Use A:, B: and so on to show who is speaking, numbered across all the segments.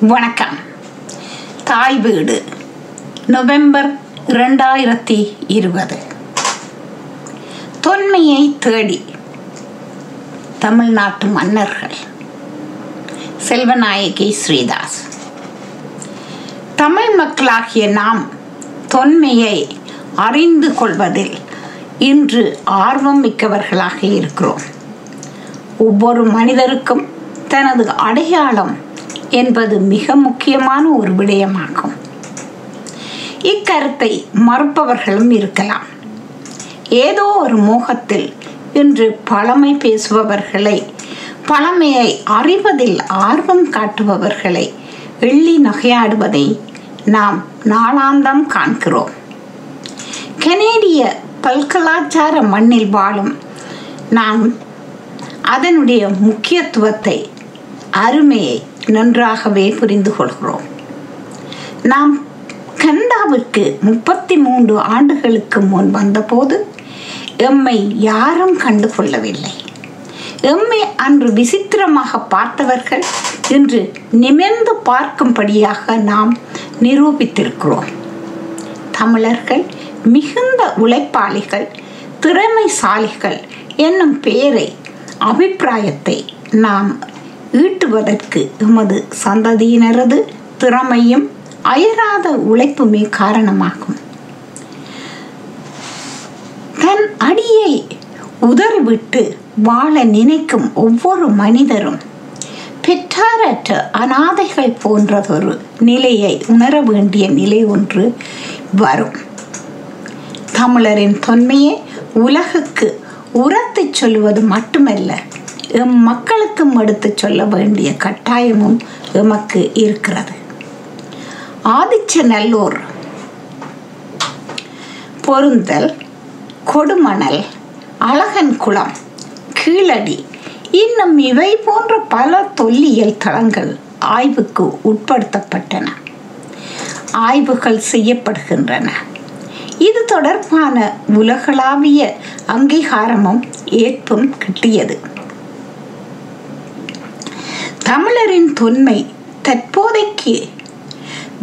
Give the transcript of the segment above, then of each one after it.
A: வணக்கம். தாய் வீடு நவம்பர் இரண்டாயிரத்தி இருபது. தொன்மையை தேடி தமிழ்நாட்டு மன்னர்கள். செல்வநாயகி ஸ்ரீதாஸ். தமிழ் மக்களாகிய நாம் தொன்மையை அறிந்து கொள்வதில் இன்று ஆர்வம் மிக்கவர்களாக இருக்கிறோம். ஒவ்வொரு மனிதருக்கும் தனது அடையாளம் என்பது மிக முக்கியமான ஒரு விடயமாகும். இக்கருத்தை மறுப்பவர்களும் இருக்கலாம். ஏதோ ஒரு மோகத்தில் இன்று பழமை பேசுபவர்களை பழமையை அறிவதில் ஆர்வம் காட்டுபவர்களை எள்ளி நகையாடுவதை நாம் நாளாந்தம் காண்கிறோம். கனேடிய பல்கலாச்சார மண்ணில் வாழும் நாம் அதனுடைய முக்கியத்துவத்தை அருமையை நன்றாகவே புரிந்து கொள்கிறோம். நாம் கண்டாவிற்கு முப்பத்தி மூன்று ஆண்டுகளுக்கு முன் வந்தபோது எம்மை யாரும் கண்டு கொள்ளவில்லை. எம்மை அன்று விசித்திரமாக பார்த்தவர்கள் இன்று நிமிர்ந்து பார்க்கும்படியாக நாம் நிரூபித்திருக்கிறோம். தமிழர்கள் மிகுந்த உழைப்பாளிகள் திறமைசாலிகள் என்னும் பெயரை அபிப்பிராயத்தை நாம் ஈட்டுவதற்கு எமது சந்ததியினரது திறமையும் அயராத உழைப்புமே காரணமாகும். தன் அடியை உதறிவிட்டு வாழ நினைக்கும் ஒவ்வொரு மனிதரும் பெற்றாரற்ற அனாதைகள் போன்றதொரு நிலையை உணர வேண்டிய நிலை ஒன்று வரும். தமிழரின் தொன்மையை உலகுக்கு உரத்து சொல்வது மட்டுமல்ல எம் மக்களுக்கும் எடுத்து சொல்ல வேண்டிய கட்டாயமும் எமக்கு இருக்கிறது. ஆதிச்சநல்லூர் பொருந்தல் கொடுமணல் அழகன்குளம் கீழடி இன்னும் இவை போன்ற பல தொல்லியல் தளங்கள் ஆய்வுக்கு உட்படுத்தப்பட்டன. ஆய்வுகள் செய்யப்படுகின்றன. இது தொடர்பான உலகளாவிய அங்கீகாரமும் ஏற்பும் கிட்டியது. தமிழரின் தொன்மை தற்போதைக்கு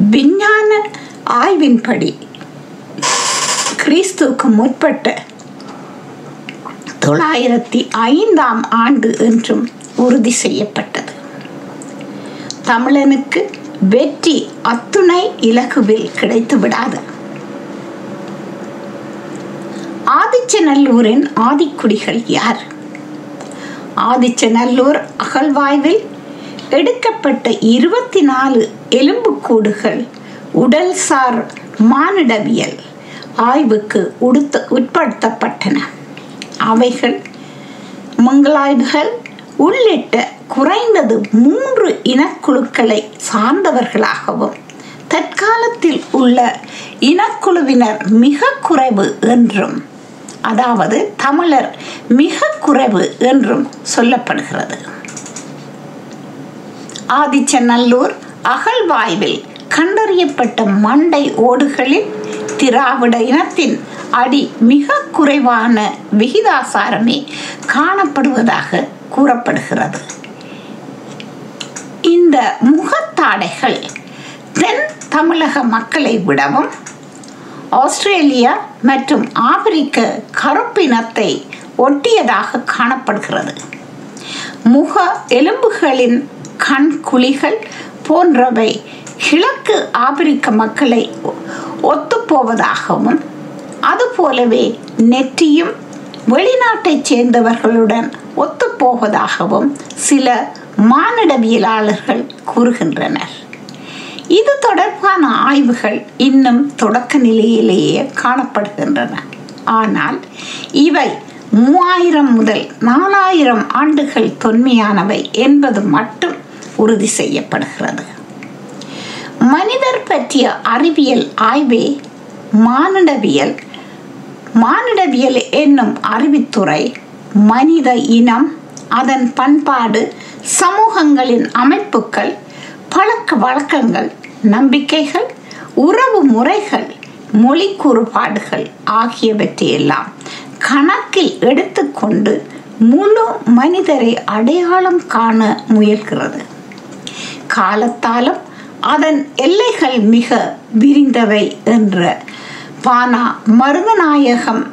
A: விஞ்ஞான ஆய்வின்படி கிறிஸ்துவுக்கு முற்பட்ட தொள்ளாயிரத்தி ஐந்தாம் ஆண்டு என்றும் உறுதி செய்யப்பட்டது. தமிழனுக்கு வெற்றி அத்துணை இலகுவில் கிடைத்து விடாது. ஆதிச்சநல்லூரின் ஆதிக்குடிகள் யார்? ஆதிச்சநல்லூர் அகழ்வாய்வில் எடுக்கப்பட்ட இருபத்தி நாலு எலும்புக்கூடுகள் உடல்சார் மானிடவியல் ஆய்வுக்கு உடுத்த உட்படுத்தப்பட்டன. அவைகள் மங்களாய்வுகள் உள்ளிட்ட குறைந்தது மூன்று இனக்குழுக்களை சார்ந்தவர்களாகவும் தற்காலத்தில் உள்ள இனக்குழுவினர் மிக குறைவு என்றும் அதாவது தமிழர் மிக குறைவு என்றும் சொல்லப்படுகிறது. ஆதிச்சநல்லூர் அகழ்வாய்வில் கண்டறியப்பட்ட மண்டை ஓடுகளில் திராவிட இனத்தின் அடி மிக குறைவான விகிதாசாரமே காணப்படுவதாக கூறப்படுகிறது. இந்த முகத்தாடைகள் தென் தமிழக மக்களை விடவும் ஆஸ்திரேலியா மற்றும் ஆப்பிரிக்க கருப்பினத்தை ஒட்டியதாக காணப்படுகிறது. முக எலும்புகளின் கண் குழிகள் போன்றவை கிழக்கு ஆப்பிரிக்க மக்களை ஒத்துப்போவதாகவும் அதுபோலவே நெற்றியும் வெளிநாட்டைச் சேர்ந்தவர்களுடன் ஒத்துப்போவதாகவும் சில மானிடவியலாளர்கள் கூறுகின்றனர். இது தொடர்பான ஆய்வுகள் இன்னும் தொடக்க நிலையிலேயே காணப்படுகின்றன. ஆனால் இவை மூவாயிரம் முதல் நாலாயிரம் ஆண்டுகள் தொன்மையானவை என்பது மட்டும் உறுதி செய்யப்படுகிறது. மனிதர் பற்றிய அறிவியல் ஆய்வே மானிடவியல். மானிடவியல் என்னும் அறிவித்துறை மனித இனம் அதன் பண்பாடு சமூகங்களின் அமைப்புகள் பழக்க வழக்கங்கள் நம்பிக்கைகள் உறவு முறைகள் மொழி கூறுபாடுகள் ஆகியவற்றையெல்லாம் கணக்கில் எடுத்துக்கொண்டு முழு மனிதரை அடையாளம் காண முயல்கிறது. காலத்தாலும் அதன் எல்லைகள் மிக விரிந்தவை என்ற பானா மருதநாயகம்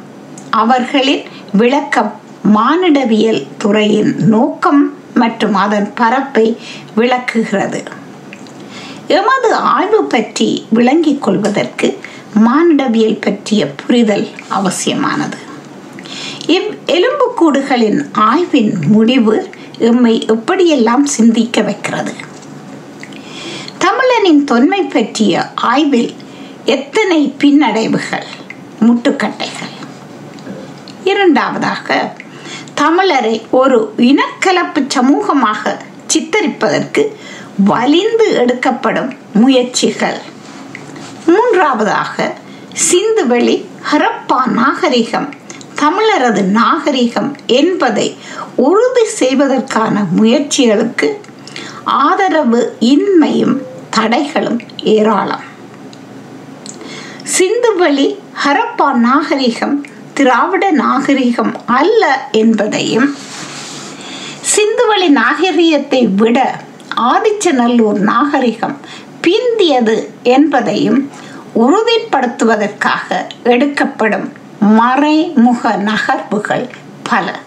A: அவர்களின் விளக்கம் மானிடவியல் துறையின் நோக்கம் மற்றும் அதன் பரப்பை விளக்குகிறது. எமது ஆய்வு பற்றி விளங்கிக் கொள்வதற்கு மானிடவியல் பற்றிய புரிதல் அவசியமானது. இவ் எலும்புக்கூடுகளின் ஆய்வின் முடிவு எம்மை எப்படியெல்லாம் சிந்திக்க வைக்கிறது? தமிழனின் தொன்மை பற்றிய ஆய்வில் எத்தனை பின்னடைவுகள் முட்டுக்கட்டைகள்? இரண்டாவதாக தமிழரை ஒரு இனக்கலப்பு சமூகமாக சித்தரிப்பதற்கு வலிந்து எடுக்கப்படும் முயற்சிகள். மூன்றாவதாக சிந்துவெளி ஹரப்பா நாகரிகம் தமிழரது நாகரிகம் என்பதை உறுதி செய்வதற்கான முயற்சிகளுக்கு ஆதரவு இன்மையும் தடைகளும் ஏராளம். சிந்துவெளி ஹரப்பா நாகரிகம் திராவிட நாகரிகம் அல்ல என்பதையும் சிந்துவெளி நாகரிகத்தை விட ஆதிச்சநல்லூர் நாகரிகம் பிந்தியது என்பதையும் உறுதிப்படுத்துவதற்காக எடுக்கப்படும் மறைமுக நகர்வுகள் பல.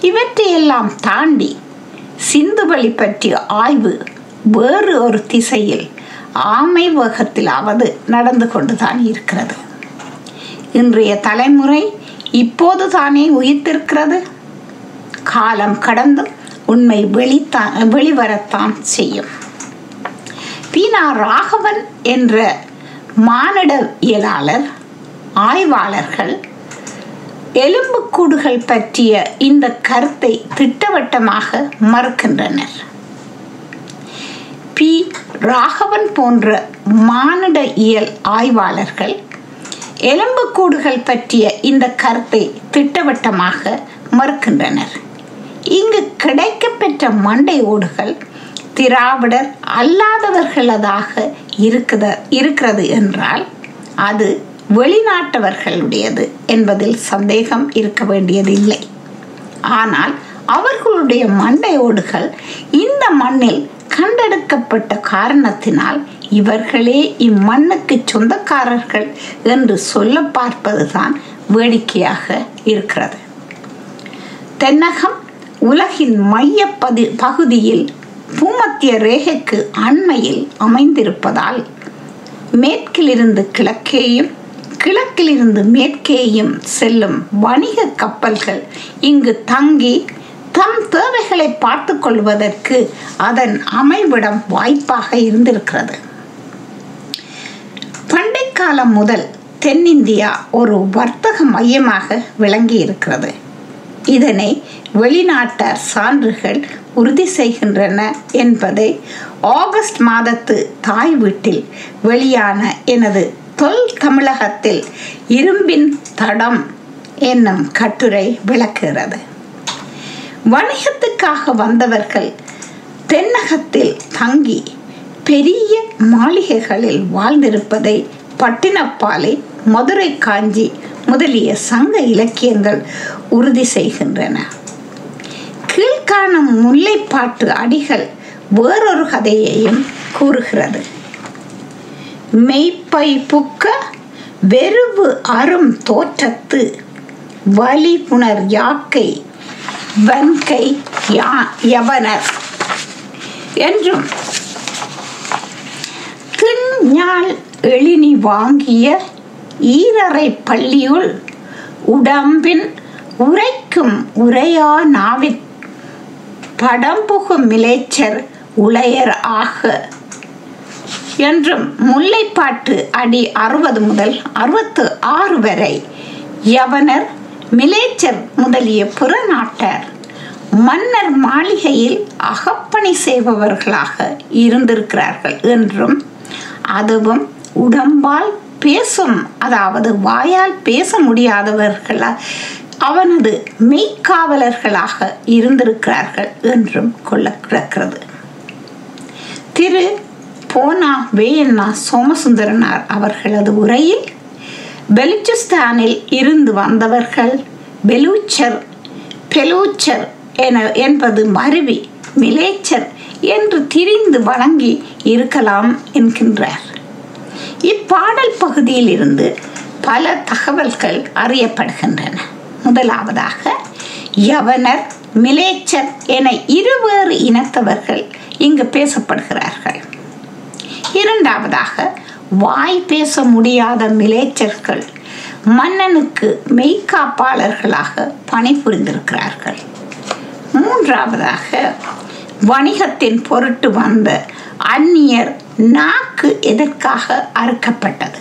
A: இவற்றையெல்லாம் தாண்டி சிந்துவெளி பற்றிய ஆய்வு வேறு ஒரு திசையில் ஆமை வேகத்திலாவது நடந்து கொண்டுதான் இருக்கிறது. இன்றைய தலைமுறை இப்போது தானே உயிர்த்திருக்கிறது. காலம் கடந்தும் உண்மை வெளித்தான் வெளிவரத்தான் செய்யும். பீனா ராகவன் என்ற மானிடவியலாளர் ஆய்வாளர்கள் எலும்புக்கூடுகள் பற்றிய இந்த கருத்தை திட்டவட்டமாக மறுக்கின்றனர். பி. ராகவன் போன்ற மானிட இயல் ஆய்வாளர்கள் எலும்புக்கூடுகள் பற்றிய இந்த கருத்தை திட்டவட்டமாக மறுக்கின்றனர். இங்கு கிடைக்கப்பெற்ற மண்டை ஓடுகள் திராவிடர் அல்லாதவர்களதாக இருக்குத இருக்கிறது என்றால் அது வெளிநாட்டவர்களுடையது என்பதில் சந்தேகம் இருக்க வேண்டியதில்லை. ஆனால் அவர்களுடைய மண்டை ஓடுகள் இந்த மண்ணில் கண்டெடுக்கப்பட்ட காரணத்தினால் இவர்களே இம்மண்ணுக்கு சொந்தக்காரர்கள் என்று சொல்ல பார்ப்பதுதான் வேடிக்கையாக இருக்கிறது. தென்னகம் உலகின் மைய பதி பகுதியில் பூமத்திய ரேகைக்கு அண்மையில் அமைந்திருப்பதால் மேற்கிலிருந்து கிழக்கேயும் கிழக்கிலிருந்து மேற்கேயும் செல்லும் வணிக கப்பல்கள் இங்கு தங்கி தம் தேவைகளை பார்த்து கொள்வதற்கு அதன் அமைவிடம் வாய்ப்பாக இருந்திருக்கிறது. பண்டை காலம் முதல் தென்னிந்தியா ஒரு வர்த்தக மையமாக விளங்கி இருக்கிறது. இதனை வெளிநாட்டார் சான்றுகள் உறுதி செய்கின்றன என்பதை ஆகஸ்ட் மாதத்து தாய் வீட்டில் வெளியான எனது தொல் தமிழகத்தில் இரும்பின் தடம் என்னும் கட்டுரை விளக்குகிறது. வணிகத்துக்காக வந்தவர்கள் தென்னகத்தில் தங்கி பெரிய மாளிகைகளில் வாழ்ந்திருப்பதை பட்டினப்பாலை மதுரை காஞ்சி முதலிய சங்க இலக்கியங்கள் உறுதி செய்கின்றன. கீழ்காணும் முல்லைப்பாட்டு அடிகள் வேறொரு கதையையும் கூறுகிறது. மெய்ப்பை புக்க வெறுவு அரும் தோற்றத்து வலி புனர் யாக்கை வன்கை யவனர் என்றும் திண்ஞால் எழினி வாங்கிய ஈரறை பள்ளியுள் உடம்பின் உரைக்கும் உரையா நாவிற் படம்புகும் மிளைச்சர் உளையர் ஆக என்றும் முல்லைப்பாட்டு அடி அறுபது முதல் அறுபத்து ஆறு வரை யவனர் மிலேச்சர் முதலிய புறநாட்டார் மன்னர் மாளிகையில் அகப்பணி செய்பவர்களாக இருந்திருக்கிறார்கள் என்றும் அதுவும் உடம்பால் பேசும் அதாவது வாயால் பேச முடியாதவர்களா அவனது மெய்க்காவலர்களாக இருந்திருக்கிறார்கள் என்றும் கொள்ள கிடக்கிறது. திரு போனா வேயண்ணா சோமசுந்தரனார் அவர்களது உரையில் பெலுச்சிஸ்தானில் இருந்து வந்தவர்கள் பெலூச்சர் பெலூச்சர் என என்பது மருவி மிலேச்சர் என்று திரிந்து வழங்கி இருக்கலாம் என்கின்றார். இப்பாடல் பகுதியில் இருந்து பல தகவல்கள் அறியப்படுகின்றன. முதலாவதாக யவனர் மிலேச்சர் என இருவேறு இனத்தவர்கள் இங்கு பேசப்படுகிறார்கள். இரண்டாவதாக வாய் பேச முடியாத மிலேச்சர்கள் மன்னனுக்கு மெய்காப்பாளர்களாக பணிபுரிந்திருக்கிறார்கள். மூன்றாவதாக வணிகத்தின் பொருட்டு வந்த அந்நியர் நாக்கு எதற்காக அறுக்கப்பட்டது?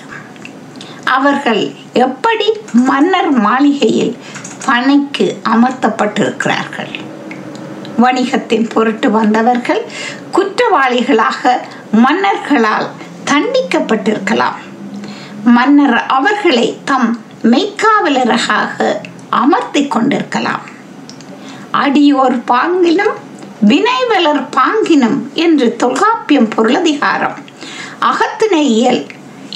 A: அவர்கள் எப்படி மன்னர் மாளிகையில் பணிக்கு அமர்த்தப்பட்டிருக்கிறார்கள்? வணிகத்தின் பொருட்டு வந்தவர்கள் குற்றவாளிகளாக மன்னர்களால் தண்டிக்கப்பட்டிருக்கலாம். மன்னர் அவர்களை தம் மெய்க்காவலராக அமர்த்தி கொண்டிருக்கலாம். அடியோர் பாங்கினும் வினைவலர் பாங்கினும் என்று தொல்காப்பியம் பொருளதிகாரம். அகத்திணையியல்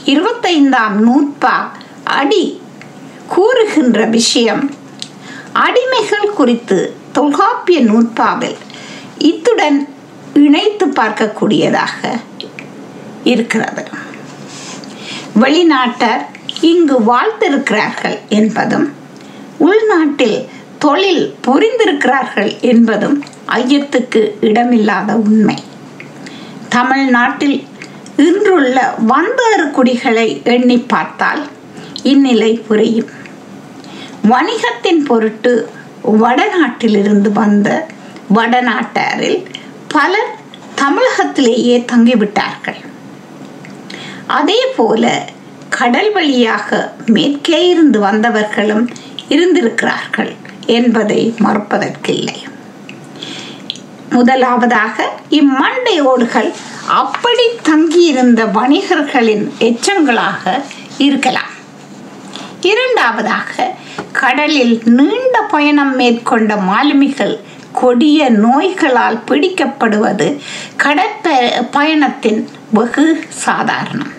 A: இருபத்தைந்தாம் நூற்பா அடி கூறுகின்ற விஷயம். அடிமைகள் குறித்து தொல்காப்பிய நூற்பாவில் இத்துடன் இணைத்து பார்க்கக்கூடியதாக. இருக்கிறது. வெளிநாட்டர் இங்கு வாழ்ந்திருக்கிறார்கள் என்பதும் உள்நாட்டில் தொழில் புரிந்திருக்கிறார்கள் என்பதும் ஐயத்துக்கு இடமில்லாத உண்மை. தமிழ்நாட்டில் இன்றுள்ள வந்தாறு குடிகளை எண்ணி பார்த்தால் இந்நிலை புரியும். வணிகத்தின் பொருட்டு வடநாட்டிலிருந்து வந்த வடநாட்டாரில் பலர் தமிழகத்திலேயே தங்கிவிட்டார்கள். அதே போல கடல் வழியாக மேற்கே இருந்து வந்தவர்களும் இருந்திருக்கிறார்கள் என்பதை மறுப்பதற்கில்லை. முதலாவதாக இம்மண்டை ஓடுகள் அப்படி தங்கியிருந்த வணிகர்களின் எச்சங்களாக இருக்கலாம். இரண்டாவதாக கடலில் நீண்ட பயணம் மேற்கொண்ட மாலுமிகள் கொடிய நோய்களால் பிடிக்கப்படுவது கடற்ப பயணத்தின் வெகு சாதாரணம்.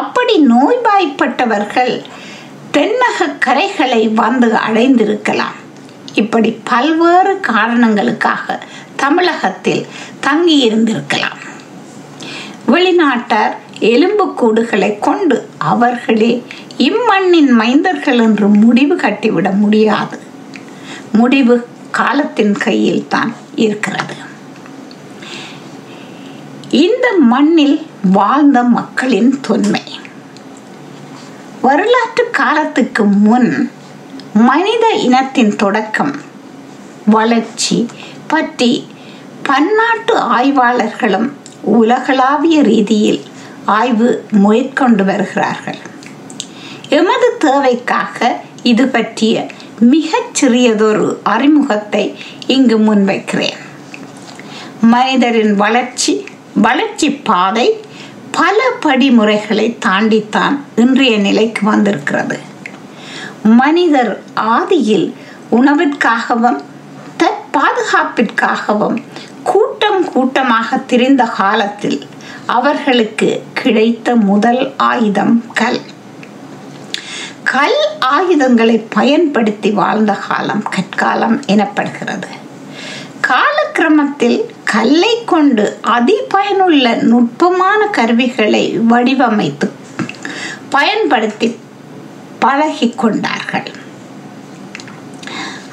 A: அப்படி நோய்வாய்ப்பட்டவர்கள் தென்னக கரைகளை வந்து அடைந்திருக்கலாம். இப்படி பல்வேறு காரணங்களுக்காக தமிழகத்தில் தங்கியிருந்திருக்கலாம் வெளிநாட்டார் எலும்புக்கூடுகளை கொண்டு அவர்களே இம்மண்ணின் மைந்தர்கள் என்று முடிவு கட்டிவிட முடியாது. முடிவு காலத்தின் கையில் தான் இருக்கிறது. இந்த மண்ணில் வாழ்ந்த மக்களின் தொன்மை. வரலாற்று காலத்துக்கு முன் மனித இனத்தின் தொடக்கம் வளர்ச்சி பற்றி பன்னாட்டு ஆய்வாளர்களும் உலகளாவிய ரீதியில் ஆய்வு மேற்கொண்டு வருகிறார்கள். எமது தேவைக்காக இது பற்றிய மிகச் சிறியதொரு அறிமுகத்தை இங்கு முன்வைக்கிறேன். மனிதரின் வளர்ச்சி வளர்ச்சி பாதை பல படிமுறைகளை தாண்டித்தான் இன்றைய நிலைக்கு வந்திருக்கிறது. மனிதர் ஆதியில் உணவிற்காகவும் தற்பாதுகாப்பிற்காகவும் கூட்டம் கூட்டமாக திரிந்த காலத்தில் அவர்களுக்கு கிடைத்த முதல் ஆயுதம் கல். கல் ஆயுதங்களை பயன்படுத்தி வாழ்ந்த காலம் கற்காலம் எனப்படுகிறது. காலக்கிரமத்தில் கல்லை கொண்டு அதிபயனுள்ள நுட்பமான கருவிகளை வடிவமைத்து பயன்படுத்தி பழகி கொண்டார்கள்.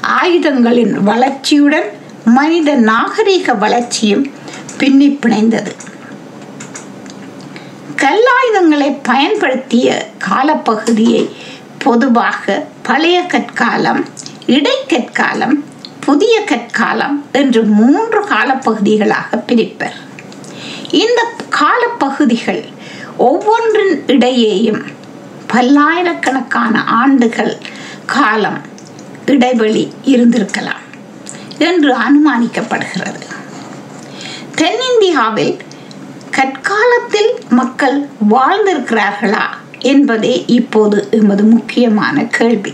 A: ஆயுதங்களின் வளர்ச்சியுடன் மனித நாகரிக வளர்ச்சியும் பின்னி பிணைந்தது. கல்லாயுதங்களை பயன்படுத்திய காலப்பகுதியை பொதுவாக பழைய கற்காலம் இடைக்கற்காலம் புதிய கற்காலம் என்று மூன்று காலப்பகுதிகளாக பிரிப்பர். இந்த காலப்பகுதிகள் ஒவ்வொன்றின் இடையேயும் பல்லாயிரக்கணக்கான ஆண்டுகள் காலம் இடைவெளி இருந்திருக்கலாம் என்று அனுமானிக்கப்படுகிறது. தென்னிந்தியாவில் கற்காலத்தில் மக்கள் வாழ்ந்திருக்கிறார்களா என்பதே இப்போது எமது முக்கியமான கேள்வி.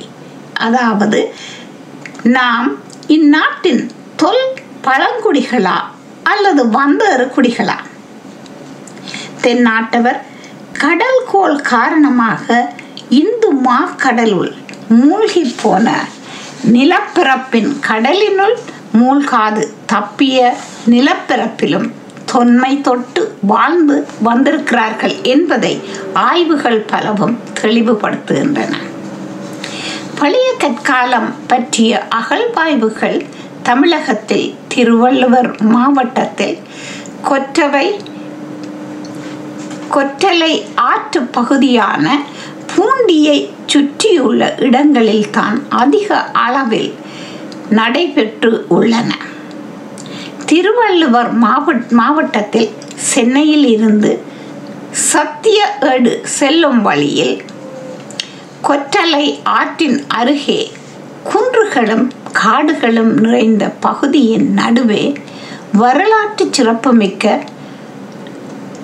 A: அதாவது நாம் இந்நாட்டின் தொல் பழங்குடிகளா அல்லது வந்தேறு குடிகளா? தென்னாட்டவர் கடல் கோல் காரணமாக இந்து மாக்கடலுள் மூழ்கி போன நிலப்பிறப்பின் கடலினுள் மூழ்காது தப்பிய நிலப்பரப்பிலும் தொன்மை தொட்டு வாழ்ந்து வந்திருக்கிறார்கள் என்பதை ஆய்வுகள் பலவும் தெளிவுபடுத்துகின்றன. பழைய கற்காலம் பற்றிய அகழ்வாய்வுகள் தமிழகத்தில் திருவள்ளுவர் மாவட்டத்தில் கொற்றவை கொற்றலை ஆற்று பகுதியான பூண்டியை சுற்றியுள்ள இடங்களில் தான் அதிக அளவில் நடைபெற்று உள்ளன. திருவள்ளுவர் மாவட்ட மாவட்டத்தில் சென்னையில் இருந்து சத்திய ஏடு செல்லும் வழியில் கொற்றலை ஆற்றின் அருகே குன்றுகளும் காடுகளும் நிறைந்த பகுதியின் நடுவே வரலாற்று சிறப்புமிக்க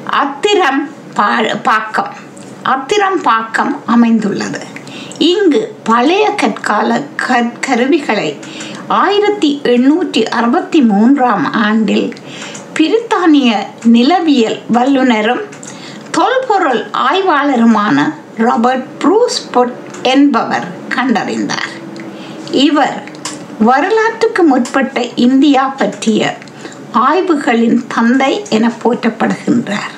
A: அத்திரம் பாக்கம் அத்திரம் பாக்கம் அமைந்துள்ளது. இங்கு பழைய கற்கால கருவிகளை ஆயிரத்தி எண்ணூற்றி அறுபத்தி மூன்றாம் ஆண்டில் பிரித்தானிய நிலவியல் வல்லுநரும் தொல்பொருள் ஆய்வாளருமான ராபர்ட் ப்ரூஸ் பொட் என்பவர் கண்டறிந்தார். இவர் வரலாற்றுக்கு முற்பட்ட இந்தியா பற்றிய ஆய்வுகளின் தந்தை என போற்றப்படுகின்றார்.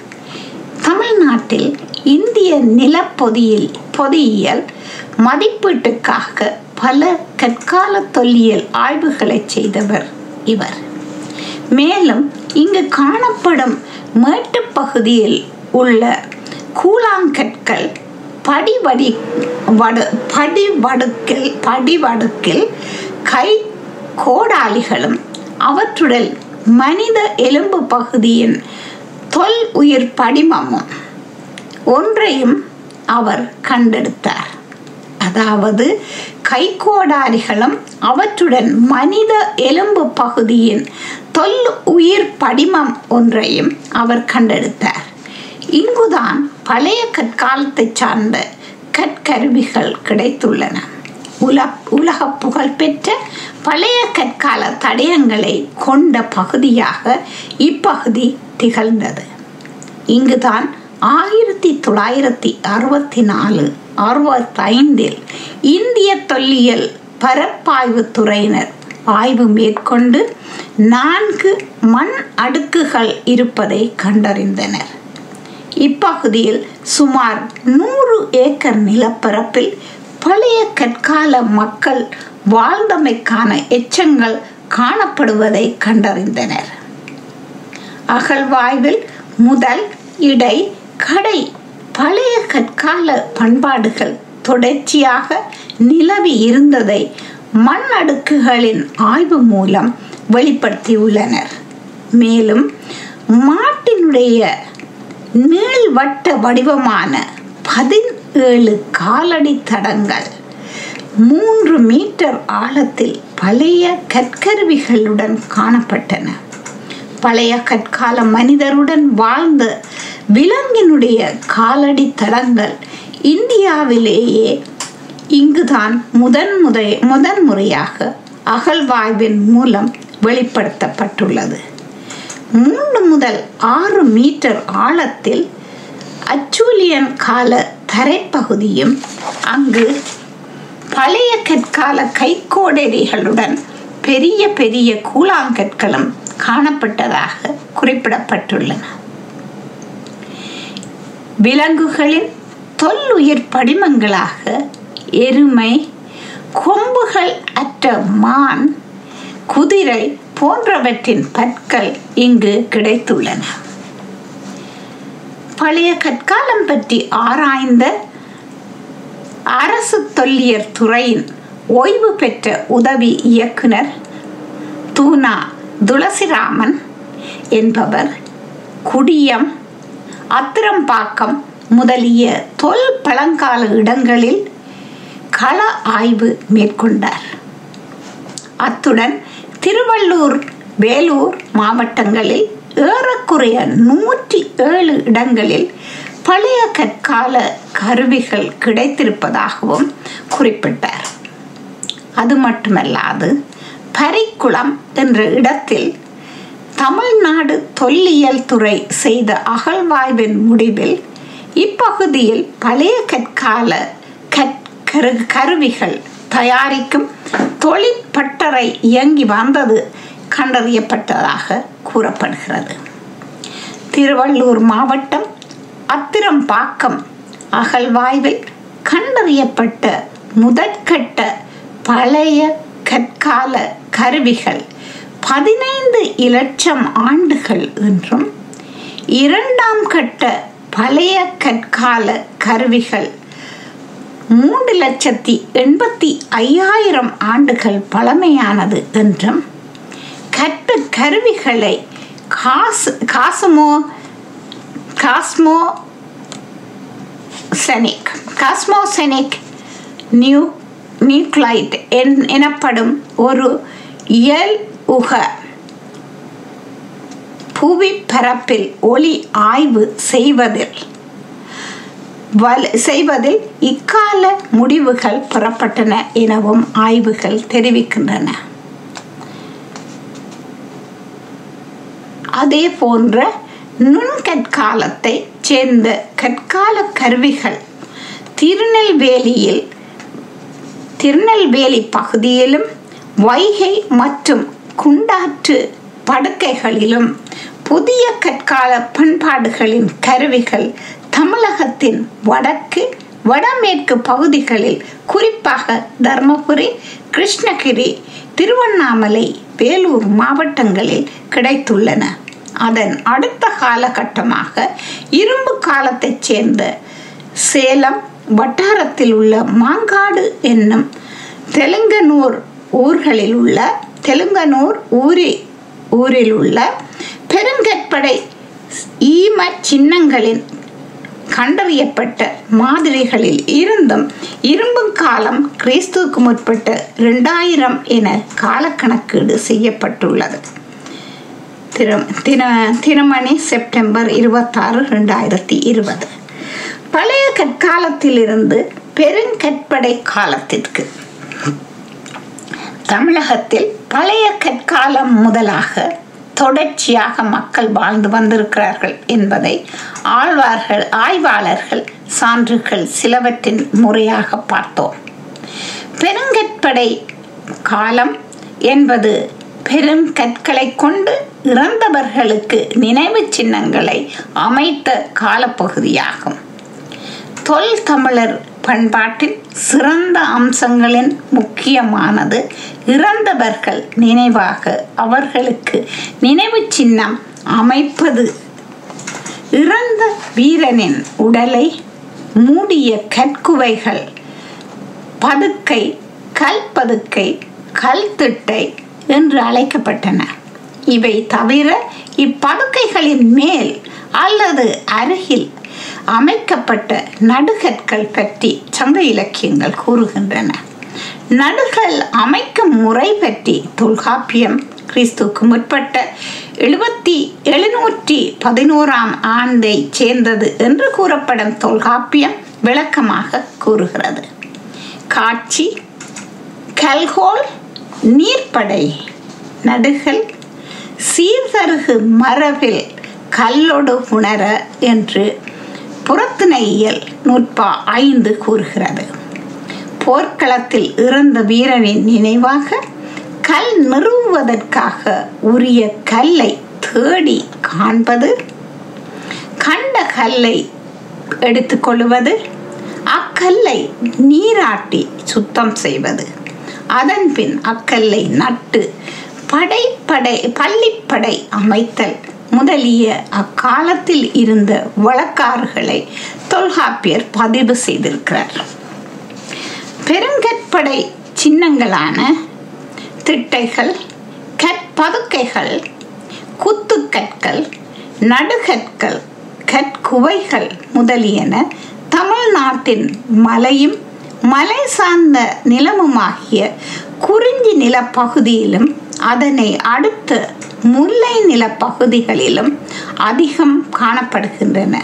A: தமிழ்நாட்டில் இந்திய நிலப்பொதியில் பொதியியல் மதிப்பீட்டுக்காக பல கற்கால தொல்லியல் ஆய்வுகளை செய்தவர் இவர். மேலும் இங்கு காணப்படும் மேட்டுப் பகுதியில் உள்ள கூழாங்கற்கள் படிவடி வடு படிவடுக்கில் படிவடுக்கில் கை கோடாளிகளும் அவற்றுடன் மனித எலும்பு பகுதியின் தொல் உயிர் படிமமும் ஒன்றையும் அவர் கண்டெடுத்தார். அதாவது கைகோடாரிகளும் அவற்றுடன் மனித எலும்பு பகுதியின் தொல் உயிர் படிமம் ஒன்றையும் அவர் கண்டெடுத்தார். இங்குதான் பழைய கற்காலத்தை சார்ந்த கற்கருவிகள் கிடைத்துள்ளன. உல உலக புகழ்பெற்ற பழைய கற்கால தடயங்களை கொண்ட பகுதியாக இப்பகுதி திகழ்ந்தது. இங்குதான் ஆயிரத்தி தொள்ளாயிரத்தி அறுபத்தி நாலு அறுபத்தைந்தில் இந்திய தொல்லியல் பரப்பாய்வு துறையினர் ஆய்வு மேற்கொண்டு நான்கு மண் அடுக்குகள் இருப்பதை கண்டறிந்தனர். இப்பகுதியில் சுமார் நூறு ஏக்கர் நிலப்பரப்பில் பழைய கற்கால மக்கள் வாழ்ந்தமைக்கான எச்சங்கள் காணப்படுவதை கண்டறிந்தனர். அகழ்வாய்வில் முதல் இடை கடை பழைய கற்கால பண்பாடுகள் தொடர்ச்சியாக நிலவி இருந்ததை மண் அடுக்குகளின் ஆய்வு மூலம் வெளிப்படுத்தியுள்ளனர். மேலும் மாட்டினுடைய நீள்வட்ட வடிவமான பதினேழு காலடி தடங்கள். மூன்று மீட்டர் ஆழத்தில் பழைய கற்கருவிகளுடன் காணப்பட்டன. பழைய கற்கால மனிதருடன் வாழ்ந்த விலங்கினுடைய காலடி தடங்கள் இந்தியாவிலேயே இங்குதான் முதன் முறை முதன் முறையாக அகழ்வாய்வின் மூலம் வெளிப்படுத்தப்பட்டுள்ளது. மூன்று முதல் ஆறு மீட்டர் ஆழத்தில் அச்சூலியன் கால தரைப்பகுதியும் அங்கு பழைய கற்கால கைக்கோடரிகளுடன் பெரிய பெரிய கூழாங்கற்களும் காணப்பட்டதாக குறிப்பிடப்பட்டுள்ளன. விலங்குகளின் தொல்லுயிர் படிமங்களாக எருமை கொம்புகள் அற்ற மான் குதிரை போன்றவற்றின் பற்கள் இங்கு கிடைத்துள்ளன. பழைய கற்காலம் பற்றி ஆராய்ந்த அரசு தொல்லியர் துறையின் ஓய்வு பெற்ற உதவி இயக்குனர் தூனா துளசிராமன் என்பவர் குடியம் அத்திரம்பாக்கம் முதலிய தொல் பழங்கால இடங்களில் கள ஆய்வு மேற்கொண்டார். அத்துடன் திருவள்ளூர் வேலூர் மாவட்டங்களில் ஏறக்குறைய நூற்றி ஏழு இடங்களில் பழைய கற்கால கருவிகள் கிடைத்திருப்பதாகவும் குறிப்பிட்டார். அது மட்டுமல்லாது பரிக்குளம் என்ற இடத்தில் தமிழ்நாடு தொல்லியல் துறை செய்த அகழ்வாய்வின் முடிவில் இப்பகுதியில் பழைய கற்கால கருவிகள் தயாரிக்கும் தொழிற்பட்டறை இயங்கி வந்தது கண்டறியப்பட்டதாக கூறப்படுகிறது. திருவள்ளூர் மாவட்டம் அத்திரம்பாக்கம் அகழ்வாய்வில் கண்டறியப்பட்ட முதற்கட்ட பழைய கற்கால கருவிகள் பதினைந்து இலட்சம் ஆண்டுகள் என்றும் இரண்டாம் கட்ட பழைய கற்கால கருவிகள் மூன்று லட்சத்தி எண்பத்தி ஐயாயிரம் ஆண்டுகள் பழமையானது என்றும் கற்ற கருவிகளை காஸ் காசமோ காஸ்மோ செனிக் காஸ்மோசெனிக் நியூ நியூக்ளைட் எனப்படும் ஒரு இயல் உக புவி பரப்பில் ஒளி ஆய்வு செய்வதில் செய்வதில் இக்கால முடிவுகள் பெறப்பட்டன எனவும் ஆய்வுகள் தெரிவிக்கின்றன. அதே போன்ற நுண்கற்காலத்தை சேர்ந்த கற்கால கருவிகள் திருநெல்வேலியில் திருநெல்வேலி பகுதியிலும் வைகை மற்றும் குண்டாற்று படுக்கைகளிலும் புதிய கற்கால பண்பாடுகளின் கருவிகள் தமிழகத்தின் வடக்கு வடமேற்கு பகுதிகளில் குறிப்பாக தர்மபுரி கிருஷ்ணகிரி திருவண்ணாமலை வேலூர் மாவட்டங்களில் கிடைத்துள்ளன. அதன் அடுத்த காலகட்டமாக இரும்பு காலத்தைச் சேர்ந்த சேலம் வட்டாரத்தில் உள்ள மாங்காடு என்னும் தெலுங்கனூர் ஊர்களில் உள்ள தெலுங்கனூர் ஊரி ஊரில் உள்ள பெருங்கற்படை ஈம சின்னங்களின் கண்டறியப்பட்ட மாதிரிகளில் இருந்தும் இரும்பு காலம் கிறிஸ்துவுக்கு முற்பட்ட இரண்டாயிரம் என காலக்கணக்கீடு செய்யப்பட்டுள்ளது. திரு தின திருமணி செப்டம்பர் இருபத்தாறு ரெண்டாயிரத்தி இருபது. பழைய கற்காலத்திலிருந்து பெருங்கற்படை காலத்திற்கு. தமிழகத்தில் பழைய கற்காலம் முதலாக தொடர்ச்சியாக மக்கள் வாழ்ந்து வந்திருக்கிறார்கள் என்பதை ஆழ்வார்கள் ஆய்வாளர்கள் சான்றுகள் சிலவற்றின் முறையாக பார்த்தோம். பெருங்கற்படை காலம் என்பது பெரும் கற்களை கொண்டு இறந்தவர்களுக்கு நினைவு சின்னங்களை அமைத்த காலப்பகுதியாகும். தொல் தமிழர் பண்பாட்டின் சிறந்த அம்சங்களின் முக்கியமானது இறந்தவர்கள் நினைவாக அவர்களுக்கு நினைவு சின்னம் அமைப்பது. இறந்த வீரனின் உடலை மூடிய கற்குவைகள் பதுக்கை கல்பதுக்கை கல்திட்டை என்று அழைக்கப்பட்டன. இவை தவிர இப்படுக்கைகளின் மேல் அல்லது அருகில் அமைக்கப்பட்ட நடுகற்கள் பற்றி சங்க இலக்கியங்கள் கூறுகின்றன. நடுகள் அமைக்கும் முறை பற்றி தொல்காப்பியம் கிறிஸ்துக்கு முற்பட்ட எழுபத்தி எழுநூற்றி பதினோராம் ஆண்டை சேர்ந்தது என்று கூறப்படும் தொல்காப்பியம் விளக்கமாக கூறுகிறது. காட்சி கல்கோல் நீர்ப்படை நடுகள் சீர்தருகு மரபில் கல்லொடு உணர என்று புறத்திணையியல் நூற்பா ஐந்து கூறுகிறது. போர்க்களத்தில் இறந்த வீரனின் நினைவாக கல் நிறுவுவதற்காக உரிய கல்லை தேடி காண்பது கண்ட கல்லை எடுத்துக்கொள்வது அக்கல்லை நீராட்டி சுத்தம் செய்வது. அதன் பின் அக்கல்லை நட்டு படைப்படை பள்ளிப்படை அமைத்தல் முதலிய அக்காலத்தில் இருந்த வழக்காறுகளை தொல்காப்பியர் பதிவு செய்திருக்கிறார். பெருங்கற்படை சின்னங்களான திட்டைகள் கற்பதுக்கைகள் குத்து கற்கள் நடுகற்கள் கற்குவைகள் முதலியன தமிழ்நாட்டின் மலையும் மலை சார்ந்த நிலமுமாகிய குறிஞ்சி நிலப்பகுதியிலும் அதனை அடுத்த முல்லை நிலப்பகுதிகளிலும் அதிகம் காணப்படுகின்றன.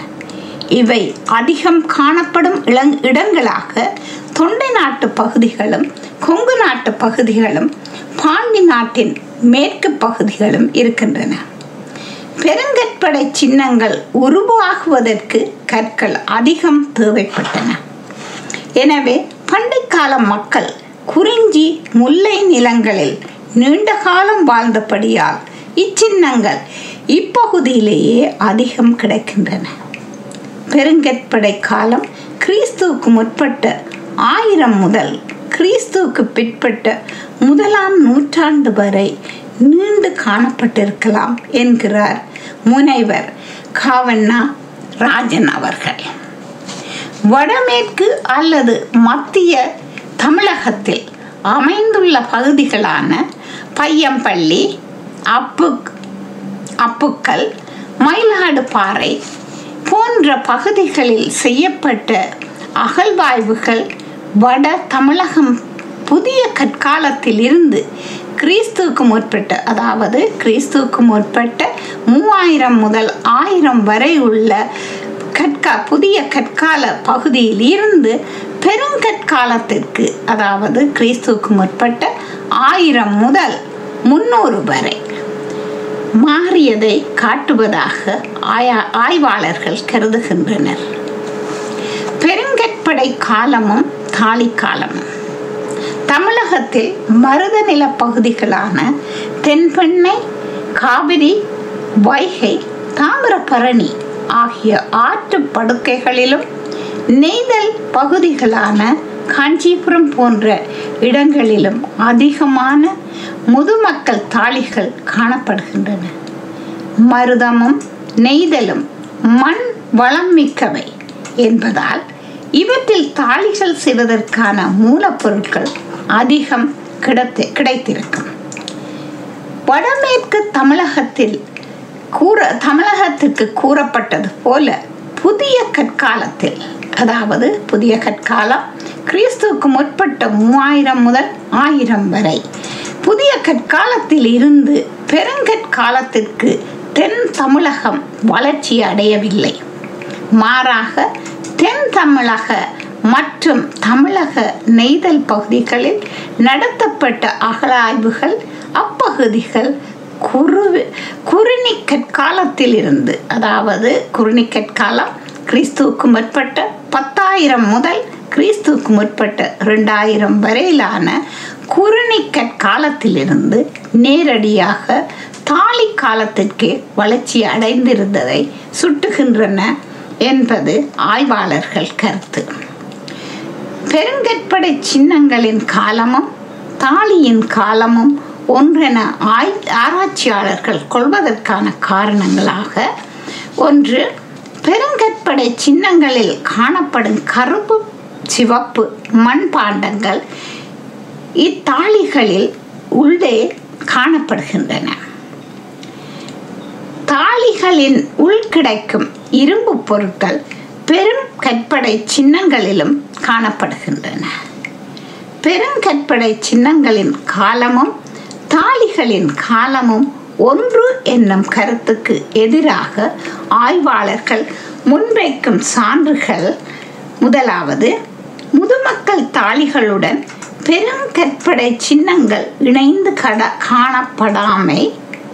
A: இவை அதிகம் காணப்படும் இளங் இடங்களாக தொண்டை நாட்டு பகுதிகளும் கொங்கு நாட்டு பகுதிகளும் பாண்டி நாட்டின் மேற்கு பகுதிகளும் இருக்கின்றன. பெருங்கற்படை சின்னங்கள் உருவாகுவதற்கு கற்கள் அதிகம் தேவைப்பட்டன. எனவே பண்டைக்கால மக்கள் குறிஞ்சி முல்லை நிலங்களில் நீண்ட காலம் வாழ்ந்தபடியால் இச்சின்னங்கள் இப்பகுதியிலேயே அதிகம் கிடைக்கின்றன. பெருங்கற்படை காலம் கிறிஸ்துவுக்கு முற்பட்ட ஆயிரம் முதல் கிறிஸ்துவுக்கு பிற்பட்ட முதலாம் நூற்றாண்டு வரை நீண்டு காணப்பட்டிருக்கலாம் என்கிறார் முனைவர் காவண்ணா ராஜன் அவர்கள். வடமேற்கு அல்லது மத்திய தமிழகத்தில் அமைந்துள்ள பகுதிகளான பையம்பள்ளி அப்பு அப்புக்கல் மயிலாடுபாறை போன்ற பகுதிகளில் செய்யப்பட்ட அகழ்வாய்வுகள் வட தமிழகம் புதிய கற்காலத்தில் இருந்து கிறிஸ்துவுக்கு முற்பட்ட அதாவது கிறிஸ்துவுக்கு முற்பட்ட மூவாயிரம் முதல் ஆயிரம் வரை உள்ள கற்கா புதிய கற்கால பகுதியில் இருந்து பெருங்கற்காலத்திற்கு அதாவது கிறிஸ்துவுக்கு முற்பட்ட ஆயிரம் முதல் முன்னூறு வரை மாறியதை காட்டுவதாக ஆயா ஆய்வாளர்கள் கருதுகின்றனர். பெருங்கற்படை காலமும் தாலி காலமும். தமிழகத்தில் மருத நில பகுதிகளான தென்பெண்ணை காவிரி வைகை தாமிரபரணி ஆகிய ஆற்று படுக்கைகளிலும் நெய்தல் பகுதிகளான காஞ்சிபுரம் போன்ற இடங்களிலும் அதிகமான முதுமக்கள் தாளிகள் காணப்படுகின்றன. மருதமும் நெய்தலும் மண் வளம் மிக்கவை என்பதால் இவற்றில் தாளிகள் செய்வதற்கான மூலப்பொருட்கள் அதிகம் கிடைத்து கிடைத்திருக்கும். வடமேற்கு தமிழகத்தில் கூற தமிழகத்திற்கு கூறப்பட்டது போல புதிய கற்காலத்தில் அதாவது புதிய கற்காலம் கிறிஸ்துவுக்கு முற்பட்ட மூவாயிரம் முதல் ஆயிரம் வரை. புதிய கற்காலத்தில் இருந்து பெருங்கற்காலத்திற்கு தென் தமிழகம் வளர்ச்சி அடையவில்லை. மாறாக தென் தமிழக மற்றும் தமிழக நெய்தல் பகுதிகளில் நடத்தப்பட்ட அகழாய்வுகள் அப்பகுதிகள் குரு குறுநி இருந்து அதாவது குறுநி கிறிஸ்துவுக்கு முற்பட்ட பத்தாயிரம் முதல் கிறிஸ்துவுக்கு முற்பட்ட ரெண்டாயிரம் வரையிலான குறுநி காலத்திலிருந்து நேரடியாக தாலி காலத்திற்கே வளர்ச்சி அடைந்திருந்ததை சுட்டுகின்றன என்பது ஆய்வாளர்கள் கருத்து. பெருங்கற்படை சின்னங்களின் காலமும் தாலியின் காலமும் ஒன்றென ஆய் ஆராய்ச்சியாளர்கள் கொள்வதற்கான காரணங்களாக ஒன்று பெருங்கற்படை சின்னங்களில் காணப்படும் கருப்பு சிவப்பு மண்பாண்டங்கள் இத்தாளிகளில் உள்ளே காணப்படுகின்றன. தாளிகளின் உள் கிடைக்கும் இரும்பு பொருட்கள் பெரும் கற்படை சின்னங்களிலும் காணப்படுகின்றன. பெருங்கற்படை சின்னங்களின் காலமும் தாளிகளின் காலமும் ஒன்று என்னும் கருத்துக்கு எதிராக ஆய்வாளர்கள் முன்வைக்கும் சான்றுகள். முதலாவது முதுமக்கள் தாளிகளுடன் பெருங்கற்படை சின்னங்கள் இணைந்து கட காணப்படாமை.